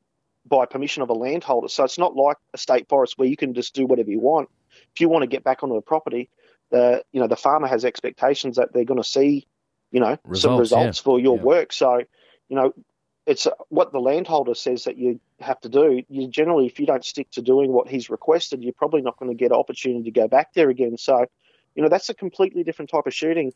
by permission of a landholder. So it's not like a state forest where you can just do whatever you want. If you want to get back onto a property, the you know the farmer has expectations that they're going to see, you know, results, some results yeah. for your yeah. work. So, you know, it's what the landholder says that you have to do. You generally, if you don't stick to doing what he's requested, you're probably not going to get an opportunity to go back there again. So, you know, that's a completely different type of shooting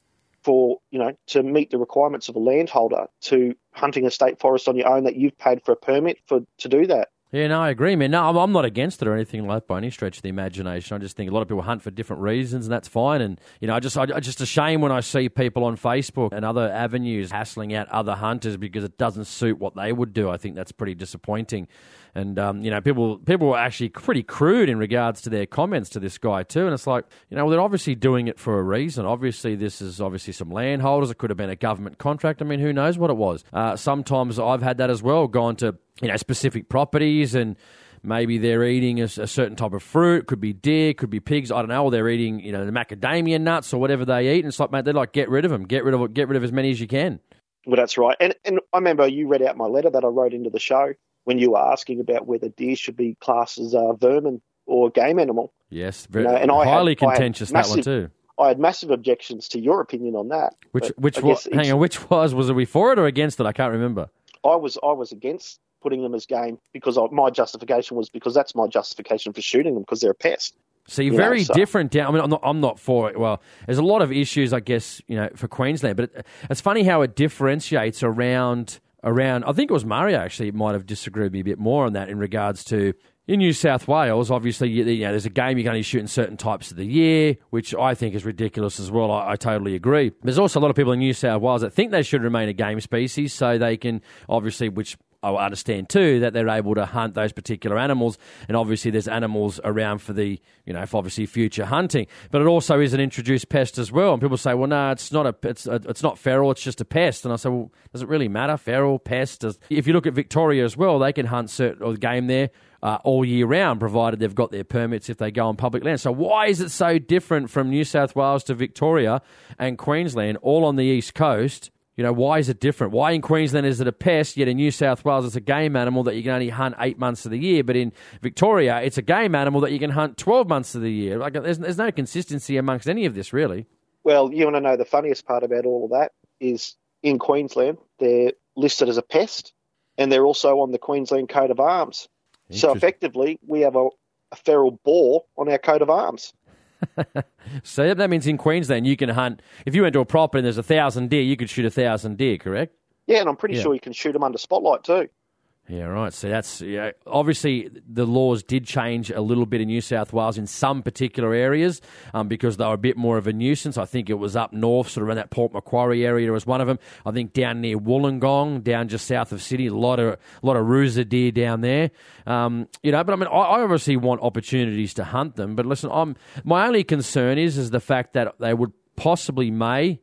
for you know to meet the requirements of a landholder to hunting a state forest on your own that you've paid for a permit for to do that.
Yeah, no, I agree, man. No, I'm not against it or anything like by any stretch of the imagination. I just think a lot of people hunt for different reasons, and that's fine. And you know, I just, I, I just a shame when I see people on Facebook and other avenues hassling out other hunters because it doesn't suit what they would do. I think that's pretty disappointing. And um, you know, people people were actually pretty crude in regards to their comments to this guy too. And it's like, you know, well, they're obviously doing it for a reason. Obviously, this is obviously some landholders. It could have been a government contract. I mean, who knows what it was? Uh, sometimes I've had that as well. Gone to you know specific properties and maybe they're eating a, a, certain type of fruit. Could be deer, could be pigs. I don't know. Or they're eating, you know, the macadamia nuts or whatever they eat. And it's like, mate, they're like, get rid of them. Get rid of get rid of as many as you can.
Well, that's right. And and I remember you read out my letter that I wrote into the show when you were asking about whether deer should be classed as a vermin or game animal.
Yes, very, you know, and highly had, contentious
massive,
that one too.
I had massive objections to your opinion on that.
Which which was, hang on, which was was it we for it or against it? I can't remember.
I was I was against putting them as game because I, my justification was because that's my justification for shooting them because they're a pest.
See, you're very know, so. different. Down, I mean, I'm not, I'm not for it. Well, there's a lot of issues, I guess, you know, for Queensland, but it, it's funny how it differentiates around around. I think it was Mario actually might have disagreed with me a bit more on that in regards to in New South Wales, obviously, you, know, there's a game you can only shoot in certain types of the year, which I think is ridiculous as well. I, I, totally agree. There's also a lot of people in New South Wales that think they should remain a game species, so they can obviously, which I understand too that they're able to hunt those particular animals, and obviously there's animals around for the you know for obviously future hunting. But it also is an introduced pest as well. And people say, well, no, it's not a it's a, it's not feral, it's just a pest. And I say, well, does it really matter? Feral, pest? Does, if you look at Victoria as well, they can hunt certain or game there. Uh, all year round, provided they've got their permits if they go on public land. So, why is it so different from New South Wales to Victoria and Queensland, all on the east coast, you know, why is it different? Why in Queensland is it a pest, yet in New South Wales it's a game animal that you can only hunt eight months of the year, but in Victoria it's a game animal that you can hunt 12 months of the year? Like, there's, there's no consistency amongst any of this, really.
Well, you want to know the funniest part about all of that is in Queensland they're listed as a pest and they're also on the Queensland coat of arms. So effectively, we have a, a feral boar on our coat of arms.
so that means in Queensland you can hunt. If you went to a property and there's a thousand deer, you could shoot a thousand deer, correct?
Yeah, and I'm pretty yeah. sure you can shoot them under spotlight too.
Yeah, right. So that's yeah, obviously the laws did change a little bit in New South Wales in some particular areas um, because they were a bit more of a nuisance. I think it was up north, sort of around that Port Macquarie area was one of them. I think down near Wollongong, down just south of Sydney, a lot of a lot of rusa deer down there. Um, you know, but I mean, I, I, obviously want opportunities to hunt them. But listen, I'm my only concern is is the fact that they would possibly may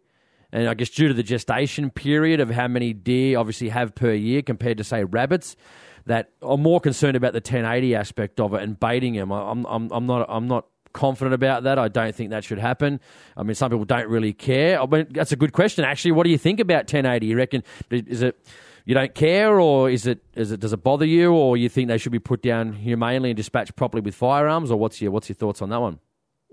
and I guess due to the gestation period of how many deer obviously have per year compared to say rabbits, that I'm more concerned about the 1080 aspect of it and baiting them. I'm, I'm, I'm not, I'm not confident about that. I don't think that should happen. I mean, some people don't really care. I mean, that's a good question, actually. What do you think about 1080? You reckon is it you don't care, or is it is it does it bother you, or you think they should be put down humanely and dispatched properly with firearms, or what's your what's your thoughts on that one?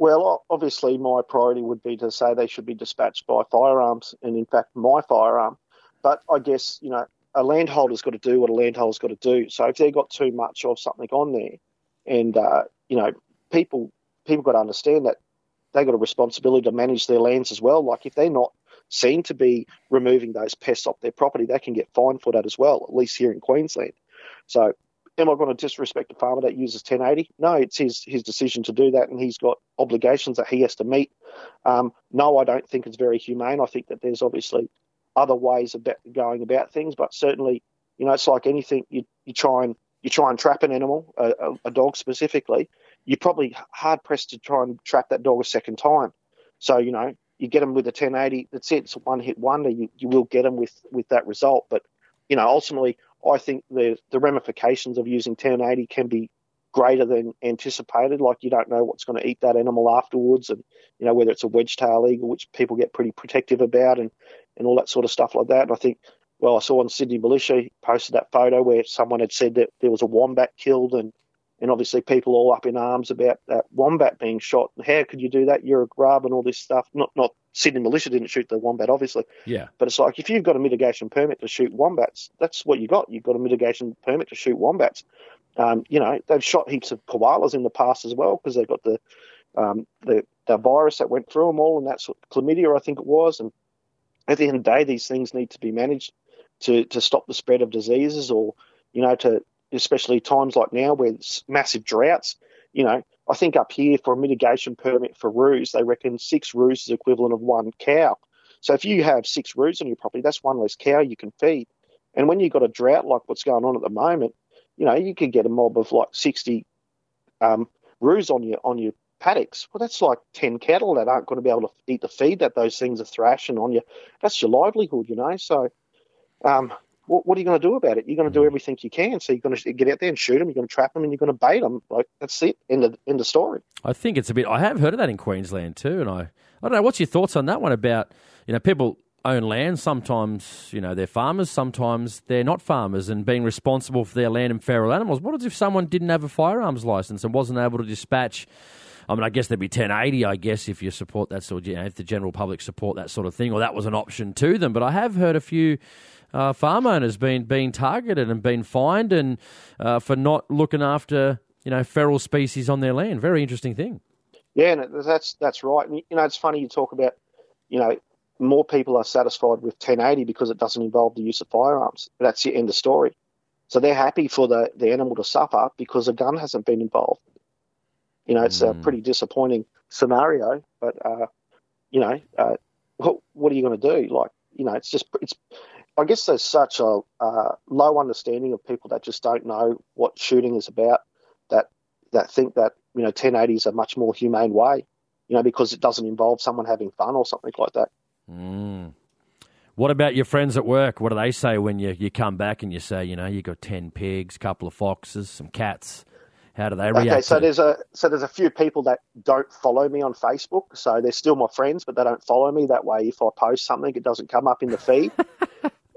Well, obviously, my priority would be to say they should be dispatched by firearms, and in fact, my firearm. But I guess you know a landholder's got to do what a landholder's got to do. So if they've got too much of something on there, and uh, you know people people got to understand that they've got a responsibility to manage their lands as well. Like if they're not seen to be removing those pests off their property, they can get fined for that as well, at least here in Queensland. So am I going to disrespect a farmer that uses 1080? No, it's his his decision to do that, and he's got obligations that he has to meet. Um, no, I don't think it's very humane. I think that there's obviously other ways of going about things, but certainly, you know, it's like anything. You you try and you try and trap an animal, a, a dog specifically. You're probably hard pressed to try and trap that dog a second time. So you know, you get them with a 1080. That's it. It's a one hit wonder. You, you will get them with, with that result. But, you know, ultimately, I think the, the ramifications of using 1080 can be greater than anticipated. Like you don't know what's going to eat that animal afterwards, and you know whether it's a wedge-tail eagle, which people get pretty protective about, and and all that sort of stuff like that. And I think, well, I saw on Sydney Militia posted that photo where someone had said that there was a wombat killed, and and obviously people all up in arms about that wombat being shot. How could you do that? You're a grub and all this stuff. Not not Sydney militia didn't shoot the wombat, obviously.
Yeah.
But it's like if you've got a mitigation permit to shoot wombats, that's what you got. You've got a mitigation permit to shoot wombats. Um, you know, they've shot heaps of koalas in the past as well because they've got the um, the the virus that went through them all, and that's what chlamydia, I think it was. And at the end of the day, these things need to be managed to to stop the spread of diseases, or you know, to especially times like now where it's massive droughts. You know, I think up here for a mitigation permit for roos, they reckon six roos is equivalent of one cow. So if you have six roos on your property, that's one less cow you can feed. And when you've got a drought like what's going on at the moment, you know, you could get a mob of like 60 um, roos on your on your paddocks. Well, that's like 10 cattle that aren't going to be able to eat the feed that those things are thrashing on you. That's your livelihood, you know. So, um, what, what are you going to do about it? You're going to do mm. everything you can. So you're going to get out there and shoot them. You're going to trap them, and you're going to bait them. Like that's it. End of end of story.
I think it's a bit. I have heard of that in Queensland too, and I I don't know. What's your thoughts on that one about you know people own land. Sometimes, you know, they're farmers. Sometimes they're not farmers and being responsible for their land and feral animals. What if someone didn't have a firearms license and wasn't able to dispatch? I mean, I guess there'd be 1080, I guess, if you support that sort of, you know, if the general public support that sort of thing, or that was an option to them. But I have heard a few uh, farm owners being being targeted and being fined and uh, for not looking after you know feral species on their land. Very interesting thing.
Yeah, and that's that's right. And, you know, it's funny you talk about you know more people are satisfied with 1080 because it doesn't involve the use of firearms. That's the end of story. So they're happy for the, the animal to suffer because a gun hasn't been involved. You know, it's mm. a hmm. pretty disappointing scenario, but uh, you know, uh, what, what are you going to do? Like, you know, it's just it's I guess there's such a uh, low understanding of people that just don't know what shooting is about. That that think that you know 1080 is a much more humane way, you know, because it doesn't involve someone having fun or something like that.
Mm. What about your friends at work? What do they say when you, you come back and you say, you know, you got ten pigs, a couple of foxes, some cats? How do they react?
Okay, so there's a so there's a few people that don't follow me on Facebook, so they're still my friends, but they don't follow me. That way, if I post something, it doesn't come up in the feed.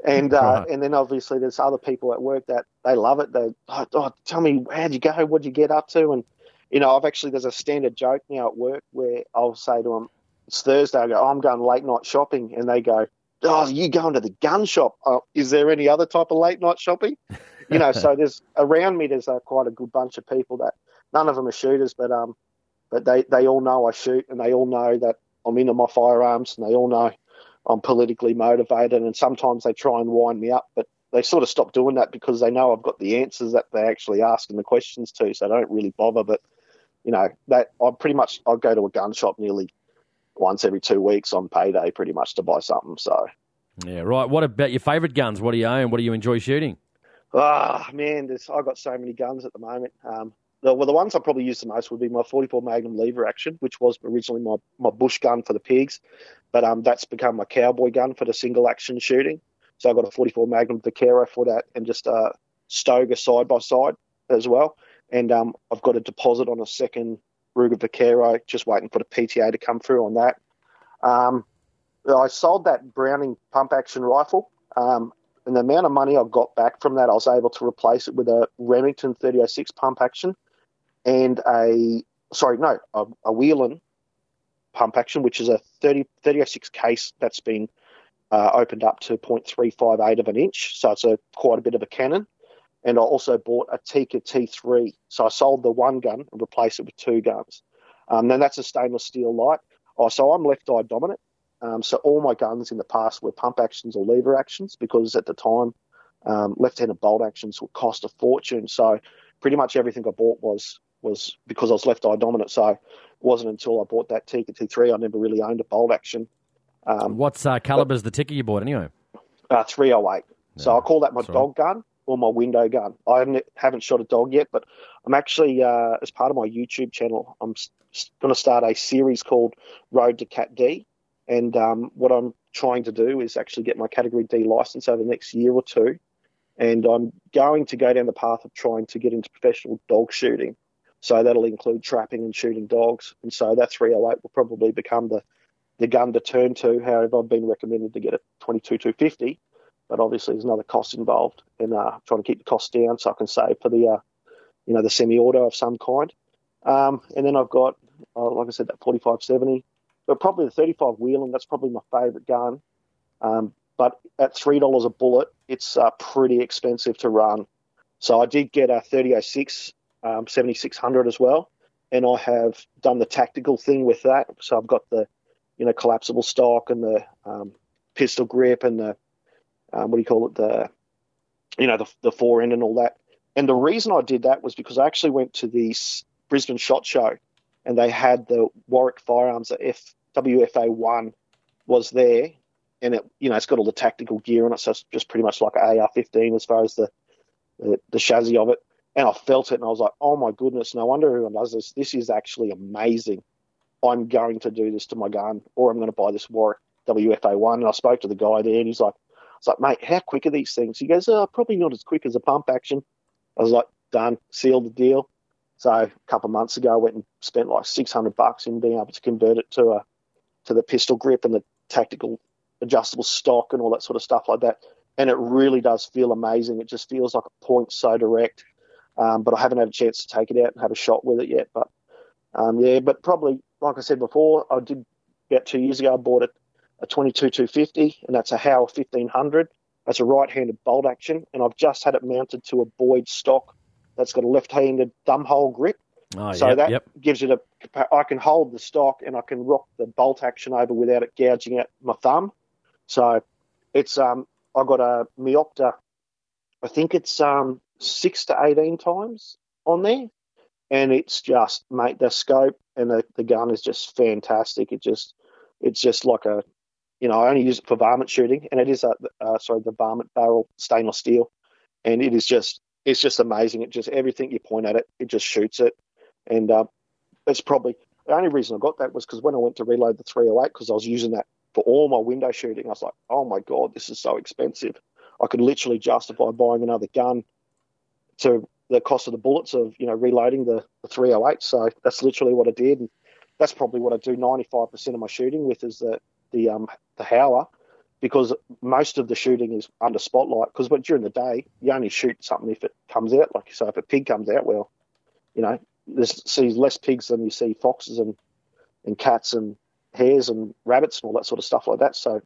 And uh, right. and then obviously there's other people at work that they love it. They oh, oh, tell me how'd you go? What'd you get up to? And you know, I've actually there's a standard joke now at work where I'll say to them, it's Thursday. I go, oh, I'm going late night shopping, and they go, oh, you going to the gun shop? Oh, is there any other type of late night shopping? You know, so there's around me there's uh, quite a good bunch of people that none of them are shooters, but um, but they they all know I shoot, and they all know that I'm into my firearms, and they all know I'm politically motivated, and sometimes they try and wind me up, but they sort of stop doing that because they know I've got the answers that they're actually asking the questions to, so they don't really bother. But you know, that I pretty much I go to a gun shop nearly once every two weeks on payday, pretty much to buy something. So
yeah, right. What about your favourite guns? What do you own? What do you enjoy shooting?
Ah, oh, man, I've got so many guns at the moment. Um, the, well, the ones I probably use the most would be my 44 Magnum lever action, which was originally my, my bush gun for the pigs, but um, that's become my cowboy gun for the single action shooting. So I've got a 44 Magnum Vaquero for that, and just a Stoeger side by side as well. And um, I've got a deposit on a second Ruger Vaquero, just waiting for the PTA to come through on that. Um, I sold that Browning pump action rifle. Um, and the amount of money I got back from that, I was able to replace it with a Remington 3006 pump action and a sorry, no, a, a Whelen pump action, which is a 30, 3006 case that's been uh, opened up to 0.358 of an inch, so it's a quite a bit of a cannon. And I also bought a Tikka T3, so I sold the one gun and replaced it with two guns. Um, then that's a stainless steel light. Oh, so I'm left eye dominant. Um, so all my guns in the past were pump actions or lever actions because at the time um, left-handed bolt actions would cost a fortune. So pretty much everything I bought was was because I was left eye dominant. So it wasn't until I bought that Tikka T3 I never really owned a bolt action.
Um, What's uh, caliber's the Tikka you bought anyway?
Uh, 308. Yeah, so I call that my dog gun or my window gun. I haven't, haven't shot a dog yet, but I'm actually, uh, as part of my YouTube channel, I'm going to start a series called Road to Cat D. And um, what I'm trying to do is actually get my Category D license over the next year or two. And I'm going to go down the path of trying to get into professional dog shooting. So that'll include trapping and shooting dogs. And so that 308 will probably become the, the gun to turn to. However, I've been recommended to get a 22 250, but obviously there's another cost involved in uh, trying to keep the cost down so I can save for the, uh, you know, the semi-auto of some kind. Um, and then I've got, uh, like I said, that 4570, but probably the 35 Whelen. That's probably my favourite gun. Um, but at three dollars a bullet, it's uh, pretty expensive to run. So I did get a 3006 um, 7600 as well. And I have done the tactical thing with that. So I've got the, you know, collapsible stock and the um, pistol grip and the, um, what do you call it, the, you know, the, the fore end and all that. And the reason I did that was because I actually went to the Brisbane Shot Show and they had the Warwick Firearms, the F, WFA1 was there. And it, you know, it's got all the tactical gear on it. So it's just pretty much like an AR-15 as far as the, the, the chassis of it and I felt it and I was like, oh my goodness, no wonder everyone does this. This is actually amazing. I'm going to do this to my gun or I'm going to buy this Warwick WFA1. And I spoke to the guy there and he's like, I was like, mate, how quick are these things? He goes, oh, probably not as quick as a pump action. I was like, done, sealed the deal. So a couple of months ago, I went and spent like 600 bucks in being able to convert it to a to the pistol grip and the tactical adjustable stock and all that sort of stuff like that. And it really does feel amazing. It just feels like a point so direct. Um, but I haven't had a chance to take it out and have a shot with it yet. But um, yeah, but probably like I said before, I did about two years ago. I bought it a 22 250, and that's a Howa 1500. That's a right-handed bolt action, and I've just had it mounted to a Boyd stock that's got a left-handed thumb hole grip. Oh, so yep, that yep. gives it a. I can hold the stock and I can rock the bolt action over without it gouging out my thumb. So it's um I got a Meopta. I think it's um six to 18 times on there. And it's just, mate, the scope and the, the gun is just fantastic. It just, it's just like a, you know, I only use it for varmint shooting, and it is a, uh, sorry, the varmint barrel stainless steel, and it is just, it's just amazing. It just everything you point at it, it just shoots it, and uh, it's probably the only reason I got that was because when I went to reload the 308, because I was using that for all my window shooting, I was like, oh my god, this is so expensive. I could literally justify buying another gun to the cost of the bullets of you know reloading the, the 308. So that's literally what I did, and that's probably what I do 95% of my shooting with is the the um the Howa, because most of the shooting is under spotlight. Because but during the day you only shoot something if it comes out. Like so, if a pig comes out, well, you know, there's see less pigs than you see foxes and and cats and hares and rabbits and all that sort of stuff like that. So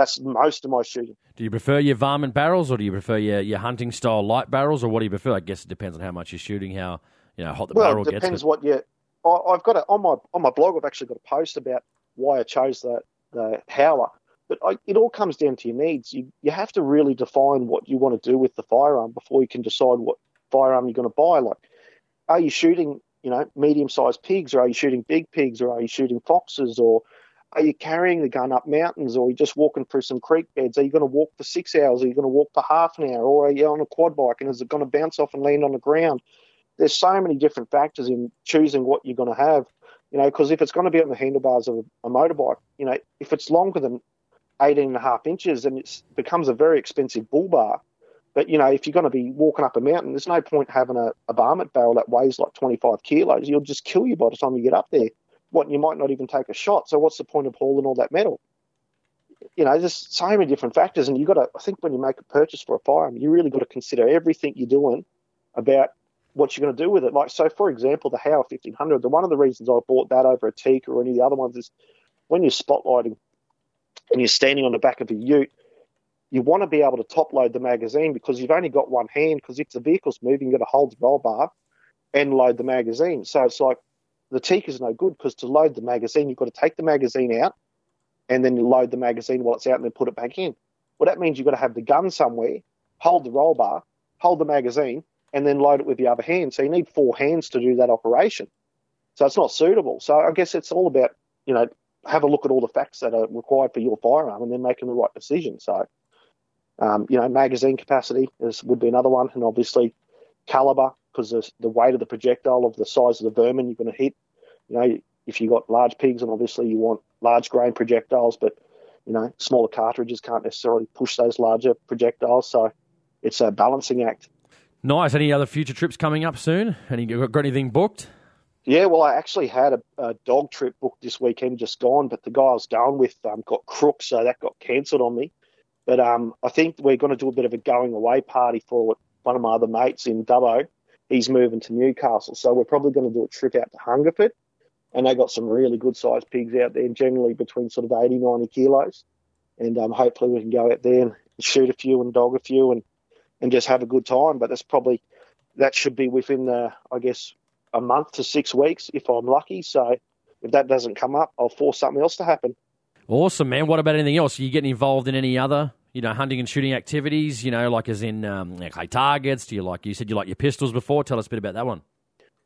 that's most of my shooting.
Do you prefer your varmint barrels or do you prefer your, your hunting style light barrels or what do you prefer? I guess it depends on how much you're shooting, how you know hot the
well,
barrel
gets. Well, it depends what you. I've got a, on my on my blog. I've actually got a post about why I chose the the Howa. But I, it all comes down to your needs. You you have to really define what you want to do with the firearm before you can decide what firearm you're going to buy. Like, are you shooting you know medium sized pigs, or are you shooting big pigs, or are you shooting foxes, or are you carrying the gun up mountains or are you just walking through some creek beds? Are you going to walk for six hours? Are you going to walk for half an hour? Or are you on a quad bike and is it going to bounce off and land on the ground? there's so many different factors in choosing what you're going to have. You know, because if it's going to be on the handlebars of a, motorbike, you know, if it's longer than 18 and a half inches, then it becomes a very expensive bull bar. But, you know, if you're going to be walking up a mountain, there's no point having a, a varmint barrel that weighs like 25 kilos. You'll just kill you by the time you get up there. What, you might not even take a shot. So what's the point of hauling all that metal? You know, there's so many different factors. And you've got to, I think when you make a purchase for a firearm, you really got to consider everything you're doing about what you're going to do with it. Like, so for example, the Howa 1500, the one of the reasons I bought that over a Teak or any of the other ones is when you're spotlighting and you're standing on the back of a ute, you want to be able to top load the magazine because you've only got one hand. Because if the vehicle's moving, you've got to hold the roll bar and load the magazine. So it's like the is no good because to load the magazine, you've got to take the magazine out and then you load the magazine while it's out and then put it back in. Well, that means you've got to have the gun somewhere, hold the roll bar, hold the magazine, and then load it with the other hand. So you need four hands to do that operation. So it's not suitable. So I guess it's all about, you know, have a look at all the facts that are required for your firearm and then making the right decision. So um, you know, magazine capacity is, would be another one, and obviously caliber because the, the weight of the projectile of the size of the vermin you're going to hit. You know, if you've got large pigs, and obviously you want large grain projectiles, but you know, smaller cartridges can't necessarily push those larger projectiles. So it's a balancing act.
Nice. Any other future trips coming up soon? Any got anything booked?
Yeah, well, I actually had a, a, dog trip booked this weekend, just gone, but the guy I was going with um, got crook, so that got cancelled on me. But um, I think we're going to do a bit of a going away party for one of my other mates in Dubbo. He's moving to Newcastle, so we're probably going to do a trip out to Hungerford. And they got some really good sized pigs out there, generally between sort of 80, 90 kilos. And um, hopefully we can go out there and shoot a few and dog a few and, and just have a good time. But that's probably, that should be within the, I guess, a month to six weeks if I'm lucky. So if that doesn't come up, I'll force something else to happen.
Awesome, man. What about anything else? Are you getting involved in any other you know, hunting and shooting activities? You know, like as in um, like targets? Do you like you said you like your pistols before? Tell us a bit about that one.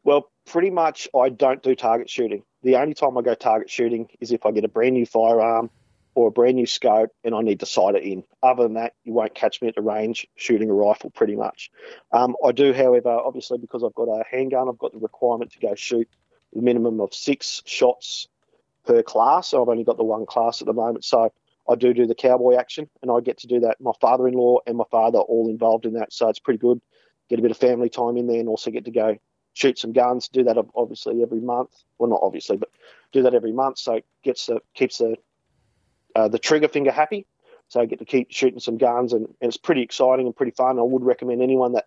Well, pretty much I don't do target shooting. The only time I go target shooting is if I get a brand new firearm or a brand new scope and I need to sight it in. Other than that, you won't catch me at the range shooting a rifle pretty much. Um, I do, however, obviously because I've got a handgun, I've got the requirement to go shoot a minimum of six shots per class. I've only got the one class at the moment. So I do do the cowboy action, and I get to do that. My father-in-law and my father are all involved in that, so it's pretty good. Get a bit of family time in there, and also get to go shoot some guns. Do that obviously every month. Well, not obviously, but do that every month. So it gets the keeps the uh, the trigger finger happy. So I get to keep shooting some guns, and, and it's pretty exciting and pretty fun. I would recommend anyone that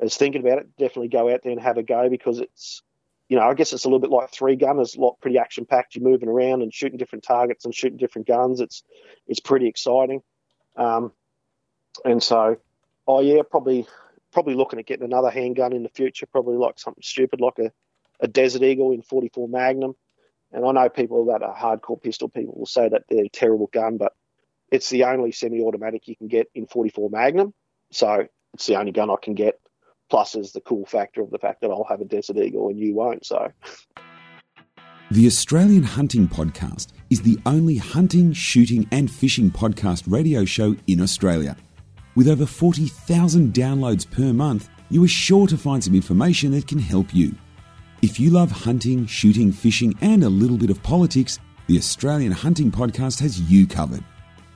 is thinking about it definitely go out there and have a go because it's you know, I guess it's a little bit like three gunners, lot pretty action packed. You're moving around and shooting different targets and shooting different guns. It's it's pretty exciting. Um, and so, oh yeah, probably probably looking at getting another handgun in the future. Probably like something stupid like a, a Desert Eagle in 44 Magnum. And I know people that are hardcore pistol people will say that they're a terrible gun, but it's the only semi-automatic you can get in 44 Magnum. So it's the only gun I can get plus is the cool factor of the fact that I'll have a Desert Eagle and you won't. So.
The Australian Hunting Podcast is the only hunting, shooting, and fishing podcast radio show in Australia. With over 40,000 downloads per month, you are sure to find some information that can help you. If you love hunting, shooting, fishing, and a little bit of politics, the Australian Hunting Podcast has you covered.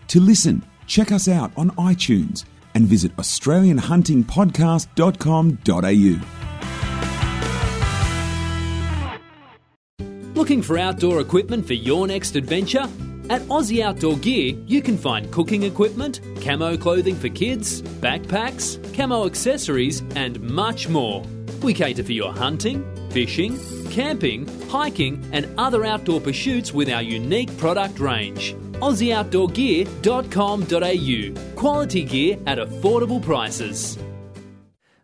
To listen, check us out on iTunes and visit australianhuntingpodcast.com.au.
Looking for outdoor equipment for your next adventure? At Aussie Outdoor Gear, you can find cooking equipment, camo clothing for kids, backpacks, camo accessories, and much more. We cater for your hunting, fishing, camping, hiking, and other outdoor pursuits with our unique product range. AussieOutdoorGear.com.au. Quality gear at affordable prices.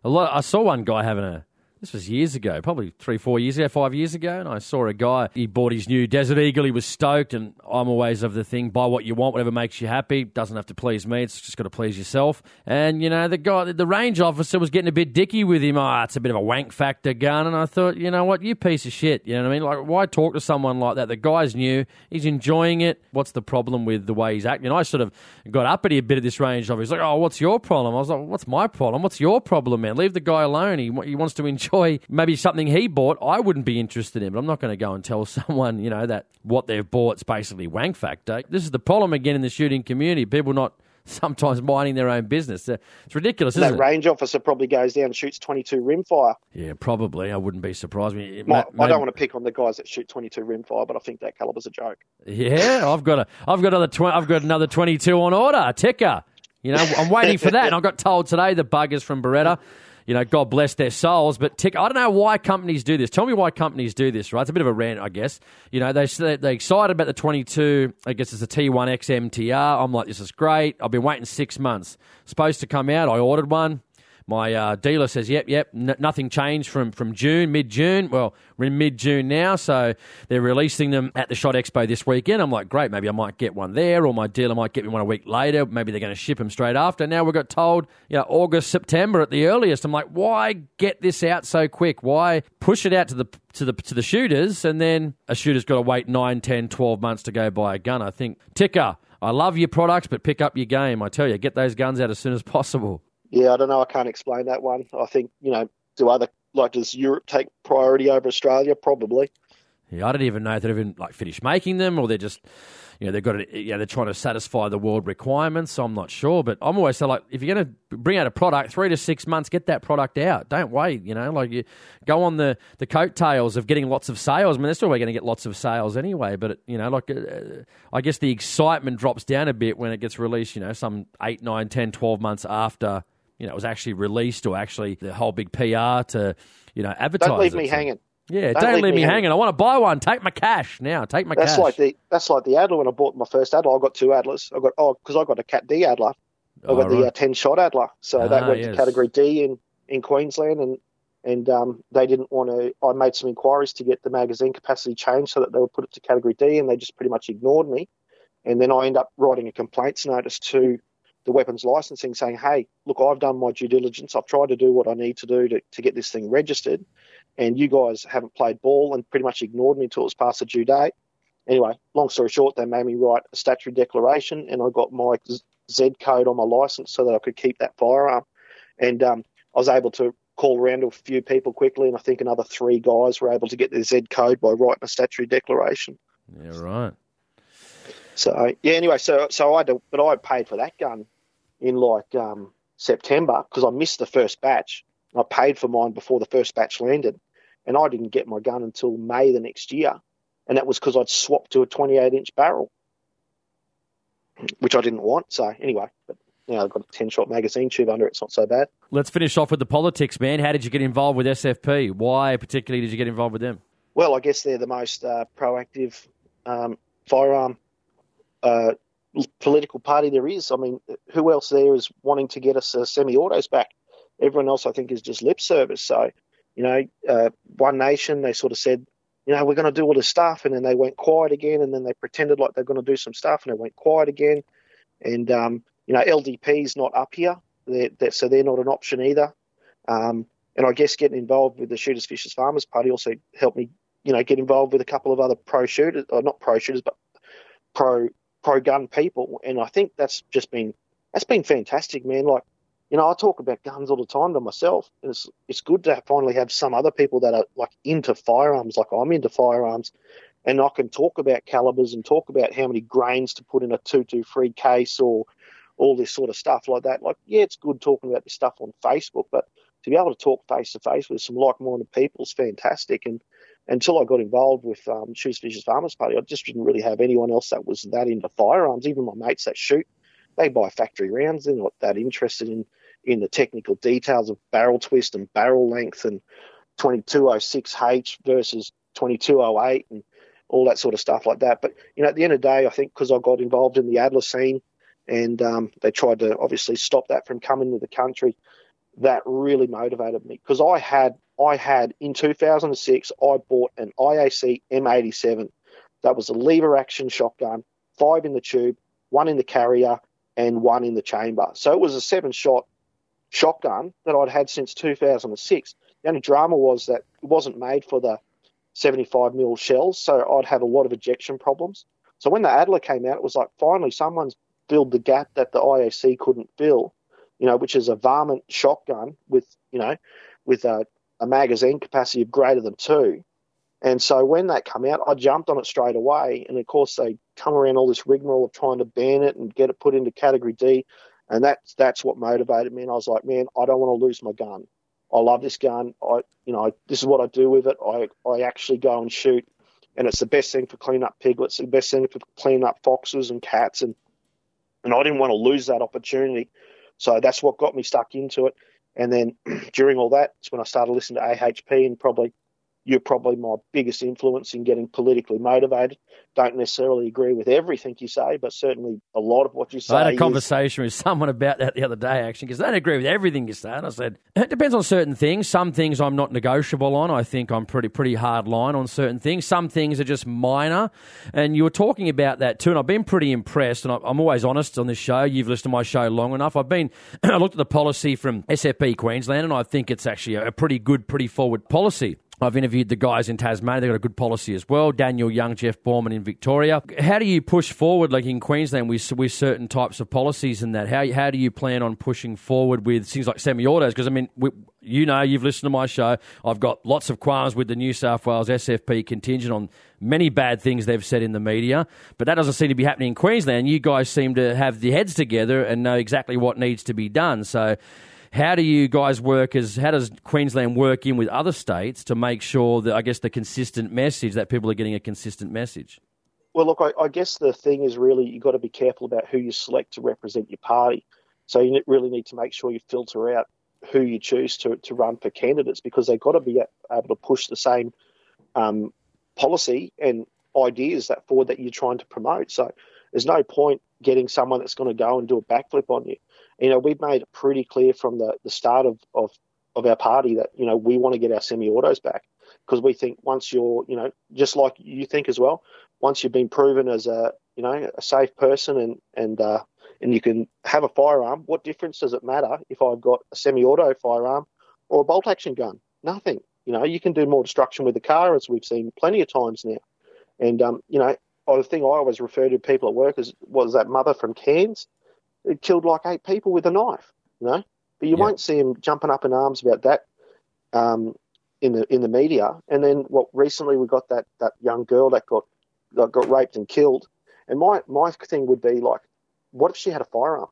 Lot. I saw one guy having a this was years ago, probably three, four years ago, five years ago, and I saw a guy. He bought his new Desert Eagle. He was stoked, and I'm always of the thing: buy what you want, whatever makes you happy. Doesn't have to please me; it's just got to please yourself. And you know, the guy, the range officer, was getting a bit dicky with him. Oh, it's a bit of a wank factor gun. And I thought, you know what, you piece of shit. You know what I mean? Like, why talk to someone like that? The guy's new. He's enjoying it. What's the problem with the way he's acting? And I sort of got uppity a bit of this range officer. He's like, oh, what's your problem? I was like, what's my problem? What's your problem, man? Leave the guy alone. He he wants to enjoy enjoy maybe something he bought, I wouldn't be interested in. But I'm not going to go and tell someone, you know, that what they've bought is basically wank factor. This is the problem again in the shooting community. People not sometimes minding their own business. It's ridiculous,
that range officer probably goes down and shoots 22 rimfire.
Yeah, probably. I wouldn't be surprised. Me,
My,
ma-
I don't want to pick on the guys that shoot 22 rimfire, but I think that caliber's a joke.
Yeah, I've got a, I've got another, tw- I've got another twenty-two on order, a Tikka. You know, I'm waiting for that, and I got told today the buggers from Beretta. You know, God bless their souls, but tick. I don't know why companies do this. Tell me why companies do this, right? It's a bit of a rant, I guess. You know, they they're excited about the 22. I guess it's a T1X MTR. I'm like, this is great. I've been waiting six months. Supposed to come out. I ordered one. My uh, dealer says, "Yep, yep, n- nothing changed from from June, mid June. Well, we're in mid June now, so they're releasing them at the Shot Expo this weekend. I'm like, great, maybe I might get one there, or my dealer might get me one a week later. Maybe they're going to ship them straight after. Now we've got told, you know, August, September at the earliest. I'm like, why get this out so quick? Why push it out to the to the to the shooters, and then a shooter's got to wait 9, 10, 12 months to go buy a gun? I think Tikka. I love your products, but pick up your game. I tell you, get those guns out as soon as possible.
Yeah, I don't know. I can't explain that one. I think, you know, do other, like, does Europe take priority over Australia? Probably.
Yeah, I don't even know if they've even like finished making them, or they're just, you know, they've got to, know, they're trying to satisfy the world requirements. So I'm not sure, but I'm always so like, if you're going to bring out a product, three to six months, get that product out. Don't wait. You know, like you go on the the coattails of getting lots of sales. I mean, they're still going to get lots of sales anyway, but it, you know, like uh, I guess the excitement drops down a bit when it gets released. You know, some eight, nine, ten, twelve months after you know it was actually released, or actually the whole big PR to you know advertise.
Don't leave
it.
me hanging.
Yeah, don't, leave, me hanging. I want to buy one. Take my cash now. Take my
That's
cash.
like the that's like the Adler when I bought my first Adler. I got two Adlers. I got oh because I got a Cat D Adler. I
Oh,
got the
right.
uh, ten shot Adler. So that
Ah,
went
yes.
to Category D in in Queensland, and and um, they didn't want to. I made some inquiries to get the magazine capacity changed so that they would put it to Category D, and they just pretty much ignored me. And then I end up writing a complaints notice to the weapons licensing saying, hey, look, I've done my due diligence. I've tried to do what I need to do to, to get this thing registered. And you guys haven't played ball and pretty much ignored me until it was past the due date. Anyway, long story short, they made me write a statutory declaration and I got my Z- code on my license so that I could keep that firearm. And um, I was able to call around to a few people quickly, and I think another three guys were able to get their Z code by writing a statutory declaration.
Yeah, right.
So yeah, anyway, so so I had to, but I paid for that gun in like um, September because I missed the first batch. I paid for mine before the first batch landed, and I didn't get my gun until May the next year, and that was because I'd swapped to a 28 inch barrel, which I didn't want. So anyway, but now I've got a 10 shot magazine tube under it. It's not so bad.
Let's finish off with the politics, man. How did you get involved with SFP? Why particularly did you get involved with them?
Well, I guess they're the most uh, proactive um, firearm uh, political party there is. I mean, who else there is wanting to get us uh, semi-autos back? Everyone else, I think, is just lip service. So, you know, uh, One Nation, they sort of said, you know, we're going to do all this stuff, and then they went quiet again, and then they pretended like they're going to do some stuff, and they went quiet again. And um, you know, LDP's not up here, they're, they're, so they're not an option either. Um, and I guess getting involved with the Shooters, Fishers, Farmers Party also helped me, you know, get involved with a couple of other pro shooters, or not pro shooters, but pro pro gun people. And I think that's just been that's been fantastic, man. Like, you know, I talk about guns all the time to myself, and it's it's good to finally have some other people that are like into firearms, like I'm into firearms, and I can talk about calibers and talk about how many grains to put in a two two three case or all this sort of stuff like that. Like, yeah, it's good talking about this stuff on Facebook, but to be able to talk face to face with some like-minded people is fantastic. And until I got involved with um, Shooters Fishers Farmers Party, I just didn't really have anyone else that was that into firearms. Even my mates that shoot, they buy factory rounds. They're not that interested in in the technical details of barrel twist and barrel length and 2206H versus 2208 and all that sort of stuff like that. But you know, at the end of the day, I think because I got involved in the Adler scene and um, they tried to obviously stop that from coming to the country, that really motivated me because I had I had in 2006 I bought an IAC M87 that was a lever action shotgun, five in the tube, one in the carrier, and one in the chamber. So it was a seven shot shotgun that I'd had since 2006. The only drama was that it wasn't made for the 75 mil shells, so I'd have a lot of ejection problems. So when the Adler came out, it was like finally someone's filled the gap that the IAC couldn't fill, you know, which is a varmint shotgun with, you know, with a a magazine capacity of greater than two. And so when that come out, I jumped on it straight away. And of course, they come around all this rigmarole of trying to ban it and get it put into Category D. And that's that's what motivated me. And I was like, man, I don't want to lose my gun. I love this gun. I, you know, this is what I do with it. I, I actually go and shoot, and it's the best thing for cleaning up piglets, the best thing for cleaning up foxes and cats, and and I didn't want to lose that opportunity. So that's what got me stuck into it. And then during all that, it's when I started listening to AHP and probably you're probably my biggest influence in getting politically motivated. Don't necessarily agree with everything you say, but certainly a lot of what you say.
I had a conversation is... with someone about that the other day, actually, because they don't agree with everything you say. And I said, it depends on certain things. Some things I'm not negotiable on. I think I'm pretty, pretty hard line on certain things. Some things are just minor. And you were talking about that too, and I've been pretty impressed. And I'm always honest on this show. You've listened to my show long enough. I've been, I looked at the policy from SFP Queensland, and I think it's actually a pretty good, pretty forward policy. I've interviewed the guys in Tasmania. They've got a good policy as well. Daniel Young, Jeff Bourman in Victoria. How do you push forward, like in Queensland, with, with certain types of policies and that? How, how do you plan on pushing forward with things like semi autos? Because, I mean, we, you know, you've listened to my show. I've got lots of qualms with the New South Wales SFP contingent on many bad things they've said in the media, but that doesn't seem to be happening in Queensland. You guys seem to have the heads together and know exactly what needs to be done. So, how do you guys work as how does Queensland work in with other states to make sure that I guess the consistent message that people are getting a consistent message?
Well, look, I, I guess the thing is really you've got to be careful about who you select to represent your party. So you really need to make sure you filter out who you choose to, to run for candidates because they've got to be able to push the same um, policy and ideas that forward that you're trying to promote. So there's no point getting someone that's going to go and do a backflip on you you know, we've made it pretty clear from the, the start of, of, of our party that, you know, we want to get our semi autos back because we think once you're, you know, just like you think as well, once you've been proven as a, you know, a safe person and, and, uh, and you can have a firearm, what difference does it matter if I've got a semi auto firearm or a bolt action gun? Nothing. You know, you can do more destruction with the car, as we've seen plenty of times now. And, um, you know, the thing I always refer to people at work is was that mother from Cairns it killed like eight people with a knife, you know. But you yeah. won't see him jumping up in arms about that um, in the in the media. And then what? Recently, we got that that young girl that got that got raped and killed. And my my thing would be like, what if she had a firearm?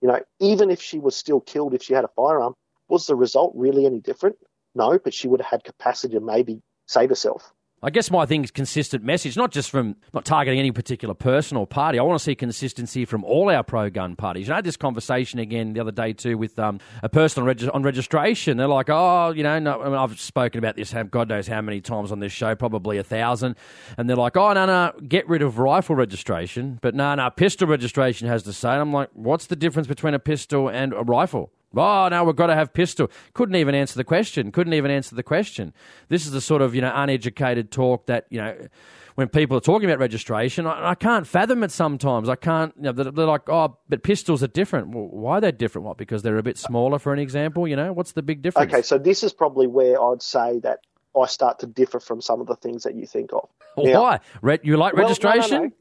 You know, even if she was still killed, if she had a firearm, was the result really any different? No, but she would have had capacity to maybe save herself.
I guess my thing is consistent message, not just from not targeting any particular person or party. I want to see consistency from all our pro gun parties. Know, I had this conversation again the other day too with um, a person on, reg- on, registration. They're like, oh, you know, no, I mean, I've spoken about this God knows how many times on this show, probably a thousand. And they're like, oh, no, no, get rid of rifle registration. But no, no, pistol registration has to say. And I'm like, what's the difference between a pistol and a rifle? Oh, no, we've got to have pistol. Couldn't even answer the question. Couldn't even answer the question. This is the sort of, you know, uneducated talk that, you know, when people are talking about registration, I, I can't fathom it sometimes. I can't, you know, they're, they're, like, oh, but pistols are different. Well, why are they different? What, because they're a bit smaller, for an example? You know, what's the big difference?
Okay, so this is probably where I'd say that I start to differ from some of the things that you think of.
Now, why? Re- you like well, registration? No,
no,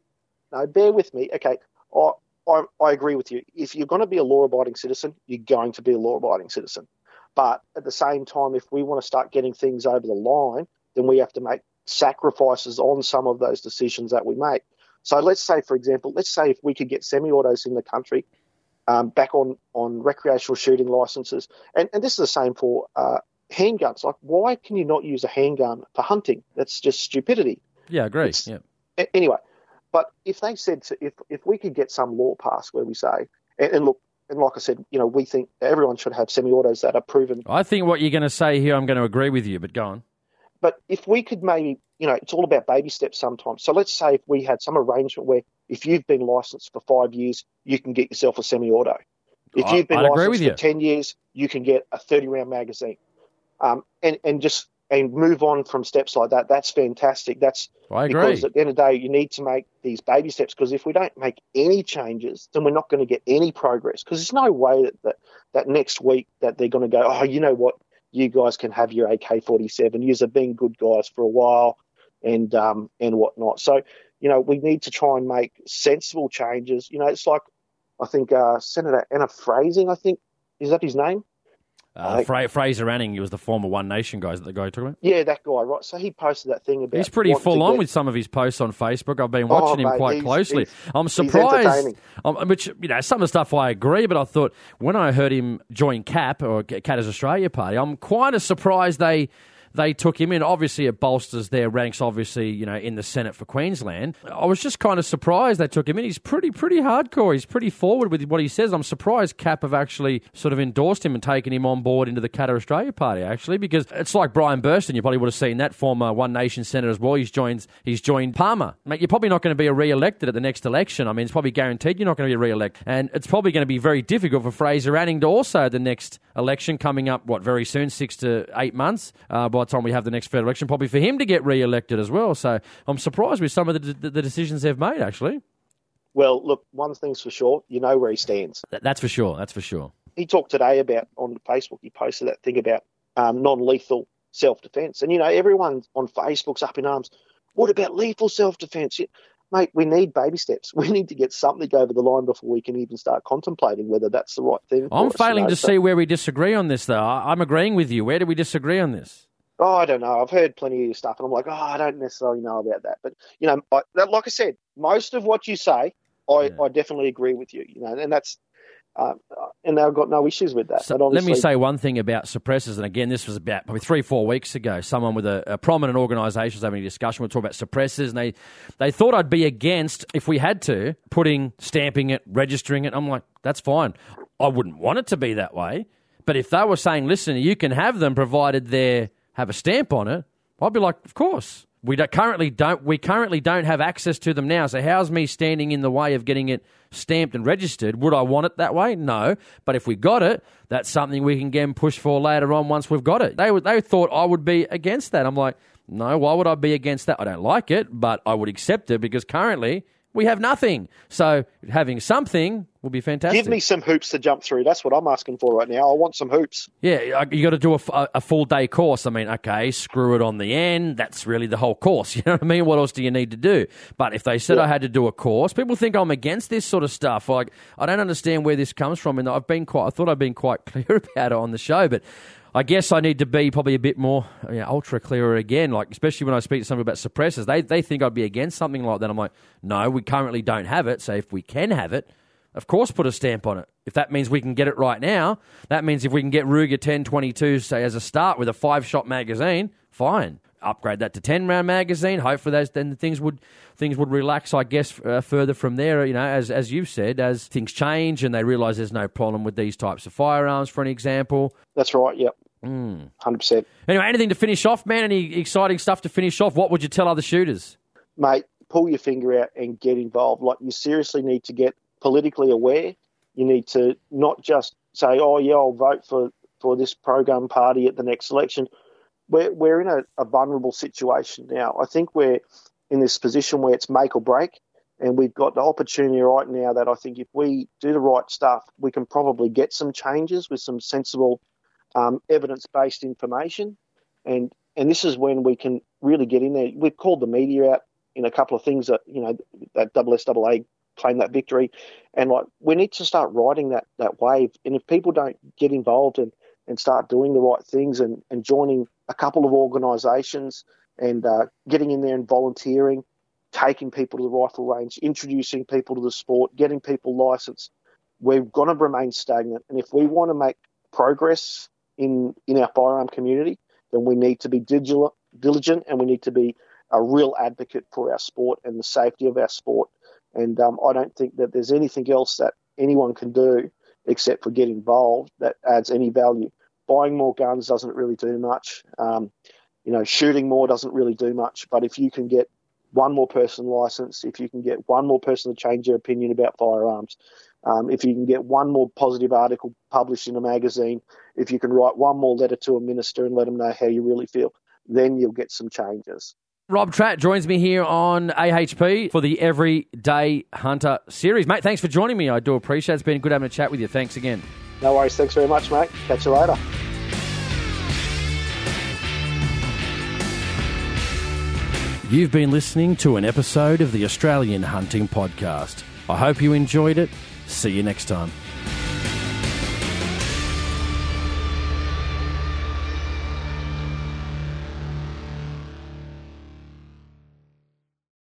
no. no, bear with me. Okay, I, I, I agree with you. If you're going to be a law abiding citizen, you're going to be a law abiding citizen. But at the same time, if we want to start getting things over the line, then we have to make sacrifices on some of those decisions that we make. So let's say, for example, let's say if we could get semi-autos in the country um, back on, on recreational shooting licenses, and, and this is the same for uh, handguns. Like, why can you not use a handgun for hunting? That's just stupidity.
Yeah, agree. yeah.
Anyway, but if they said, to, if if we could get some law passed where we say, and, and look, and like I said, you know, we think everyone should have semi-autos that are proven.
I think what you're going to say here, I'm going to agree with you, but go on.
But if we could maybe, you know, it's all about baby steps sometimes. So let's say if we had some arrangement where if you've been licensed for five years, you can get yourself a semi-auto. If you've been
I'd
licensed
for
ten years, you can get a 30-round magazine. Um, and and just and move on from steps like that. That's fantastic. That's
I
agree. Because at the end of the day, you need to make these baby steps because if we don't make any changes, then we're not going to get any progress. Because there's no way that, that that next week that they're going to go, oh, you know what, you guys can have your AK-47. You have been good guys for a while, and um and whatnot. So you know we need to try and make sensible changes. You know, it's like I think uh, Senator Anna Phrasing, I think is that his name.
Uh, Fra- Fraser Anning, he was the former One Nation guy. Is that the guy you're talking about?
Yeah, that guy, right? So he posted that thing about.
He's pretty full on
get-
with some of his posts on Facebook. I've been watching him
mate,
quite
he's-
closely.
he's-
I'm surprised. um, which you know, some of the stuff I agree, but I thought when I heard him join CAP or Katter's Australia Party, I'm quite as surprised they. They took him in. Obviously, it bolsters their ranks. Obviously, you know, in the Senate for Queensland. I was just kind of surprised they took him in. He's pretty, pretty hardcore. He's pretty forward with what he says. I'm surprised CAP have actually sort of endorsed him and taken him on board into the Katter Australia Party. Actually, because it's like Brian Burston. You probably would have seen that former One Nation senator as well. He's joined. He's joined Palmer. Mate, you're probably not going to be re-elected at the next election. I mean, it's probably guaranteed you're not going to be re-elected, and it's probably going to be very difficult for Fraser Anning to also the next election coming up. What very soon, six to eight months uh, by the time we have the next federal election, probably for him to get re-elected as well. So I'm surprised with some of the, the, the decisions they've made. Actually,
Well, look, one thing's for sure, you know where he stands.
That's for sure. That's for sure.
He talked today about on Facebook. He posted that thing about um, non-lethal self-defense, and you know everyone on Facebook's up in arms. What about lethal self-defense? Yeah, Mate, we need baby steps. We need to get something over the line before we can even start contemplating whether that's the right thing.
I'm
us, you
failing
know?
to
So-
see where we disagree on this, though. I'm agreeing with you. Where do we disagree on this?
Oh, I don't know. I've heard plenty of your stuff, and I'm like, oh, I don't necessarily know about that. But you know, I, that, like I said, most of what you say, I,
Yeah.
I definitely agree with you. You know, and that's, um, uh, and I've got no issues with that.
So
but
let me say one thing about suppressors, and again, this was about probably three, four weeks ago. Someone with a, a prominent organisation was having a discussion. We were talking about suppressors, and they, they thought I'd be against, if we had to, putting, stamping it, registering it. I'm like, that's fine. I wouldn't want it to be that way. But if they were saying, listen, you can have them provided they have a stamp on it, I'd be like, of course. We don't, currently don't. We currently don't have access to them now. So how's me standing in the way of getting it stamped and registered? Would I want it that way? No. But if we got it, that's something we can again push for later on once we've got it. They they thought I would be against that. I'm like, no. Why would I be against that? I don't like it, but I would accept it because currently we have nothing. So having something would be fantastic.
give me some hoops to jump through. That's what I'm asking for right now. I want some hoops.
Yeah, you got to do a full day course. I mean, okay, screw it on the end. That's really the whole course. You know what I mean? What else do you need to do? But if they said I had to do a course, people think I'm against this sort of stuff. Like, I don't understand where this comes from. And I've been quite, I thought I've been quite clear about it on the show, but. I guess I need to be probably a bit more you know, ultra clearer again. Like especially when I speak to somebody about suppressors, they they think I'd be against something like that. I'm like, no, we currently don't have it. So if we can have it, of course, put a stamp on it. If that means we can get it right now, that means if we can get Ruger 1022, say, as a start with a five shot magazine, fine. Upgrade that to 10 round magazine. Hopefully, those, then things would things would relax, I guess, uh, further from there. You know, as as you've said, as things change and they realise there's no problem with these types of firearms, for an example.
That's right. Yep.
Hmm.
Hundred percent,
Anyway, anything to finish off, man? Any exciting stuff to finish off? What would you tell other shooters?
mate. Pull your finger out and get involved. Like you seriously need to get politically aware. You need to not just say, "Oh yeah, I'll vote for for this program party at the next election." We're we're in a, a vulnerable situation now. I think we're in this position where it's make or break, and we've got the opportunity right now that I think if we do the right stuff, we can probably get some changes with some sensible, um, evidence based information, and and this is when we can really get in there. We've called the media out in a couple of things that you know that double SAA claimed that victory, and like we need to start riding that that wave. And if people don't get involved and and start doing the right things and and joining a couple of organisations and uh, getting in there and volunteering, taking people to the rifle range, introducing people to the sport, getting people licensed, we're going to remain stagnant. And if we want to make progress in in our firearm community, then we need to be digital, diligent and we need to be a real advocate for our sport and the safety of our sport. And um, I don't think that there's anything else that anyone can do except for get involved that adds any value. Buying more guns doesn't really do much. Um, you know, shooting more doesn't really do much. But if you can get one more person licensed, if you can get one more person to change their opinion about firearms, um, if you can get one more positive article published in a magazine, if you can write one more letter to a minister and let them know how you really feel, then you'll get some changes.
Rob Tratt joins me here on AHP for the Everyday Hunter series. Mate, thanks for joining me. I do appreciate it. It's been good having a chat with you. Thanks again.
No worries. Thanks very much, mate. Catch you later.
You've been listening to an episode of the Australian Hunting Podcast. I hope you enjoyed it. See you next time.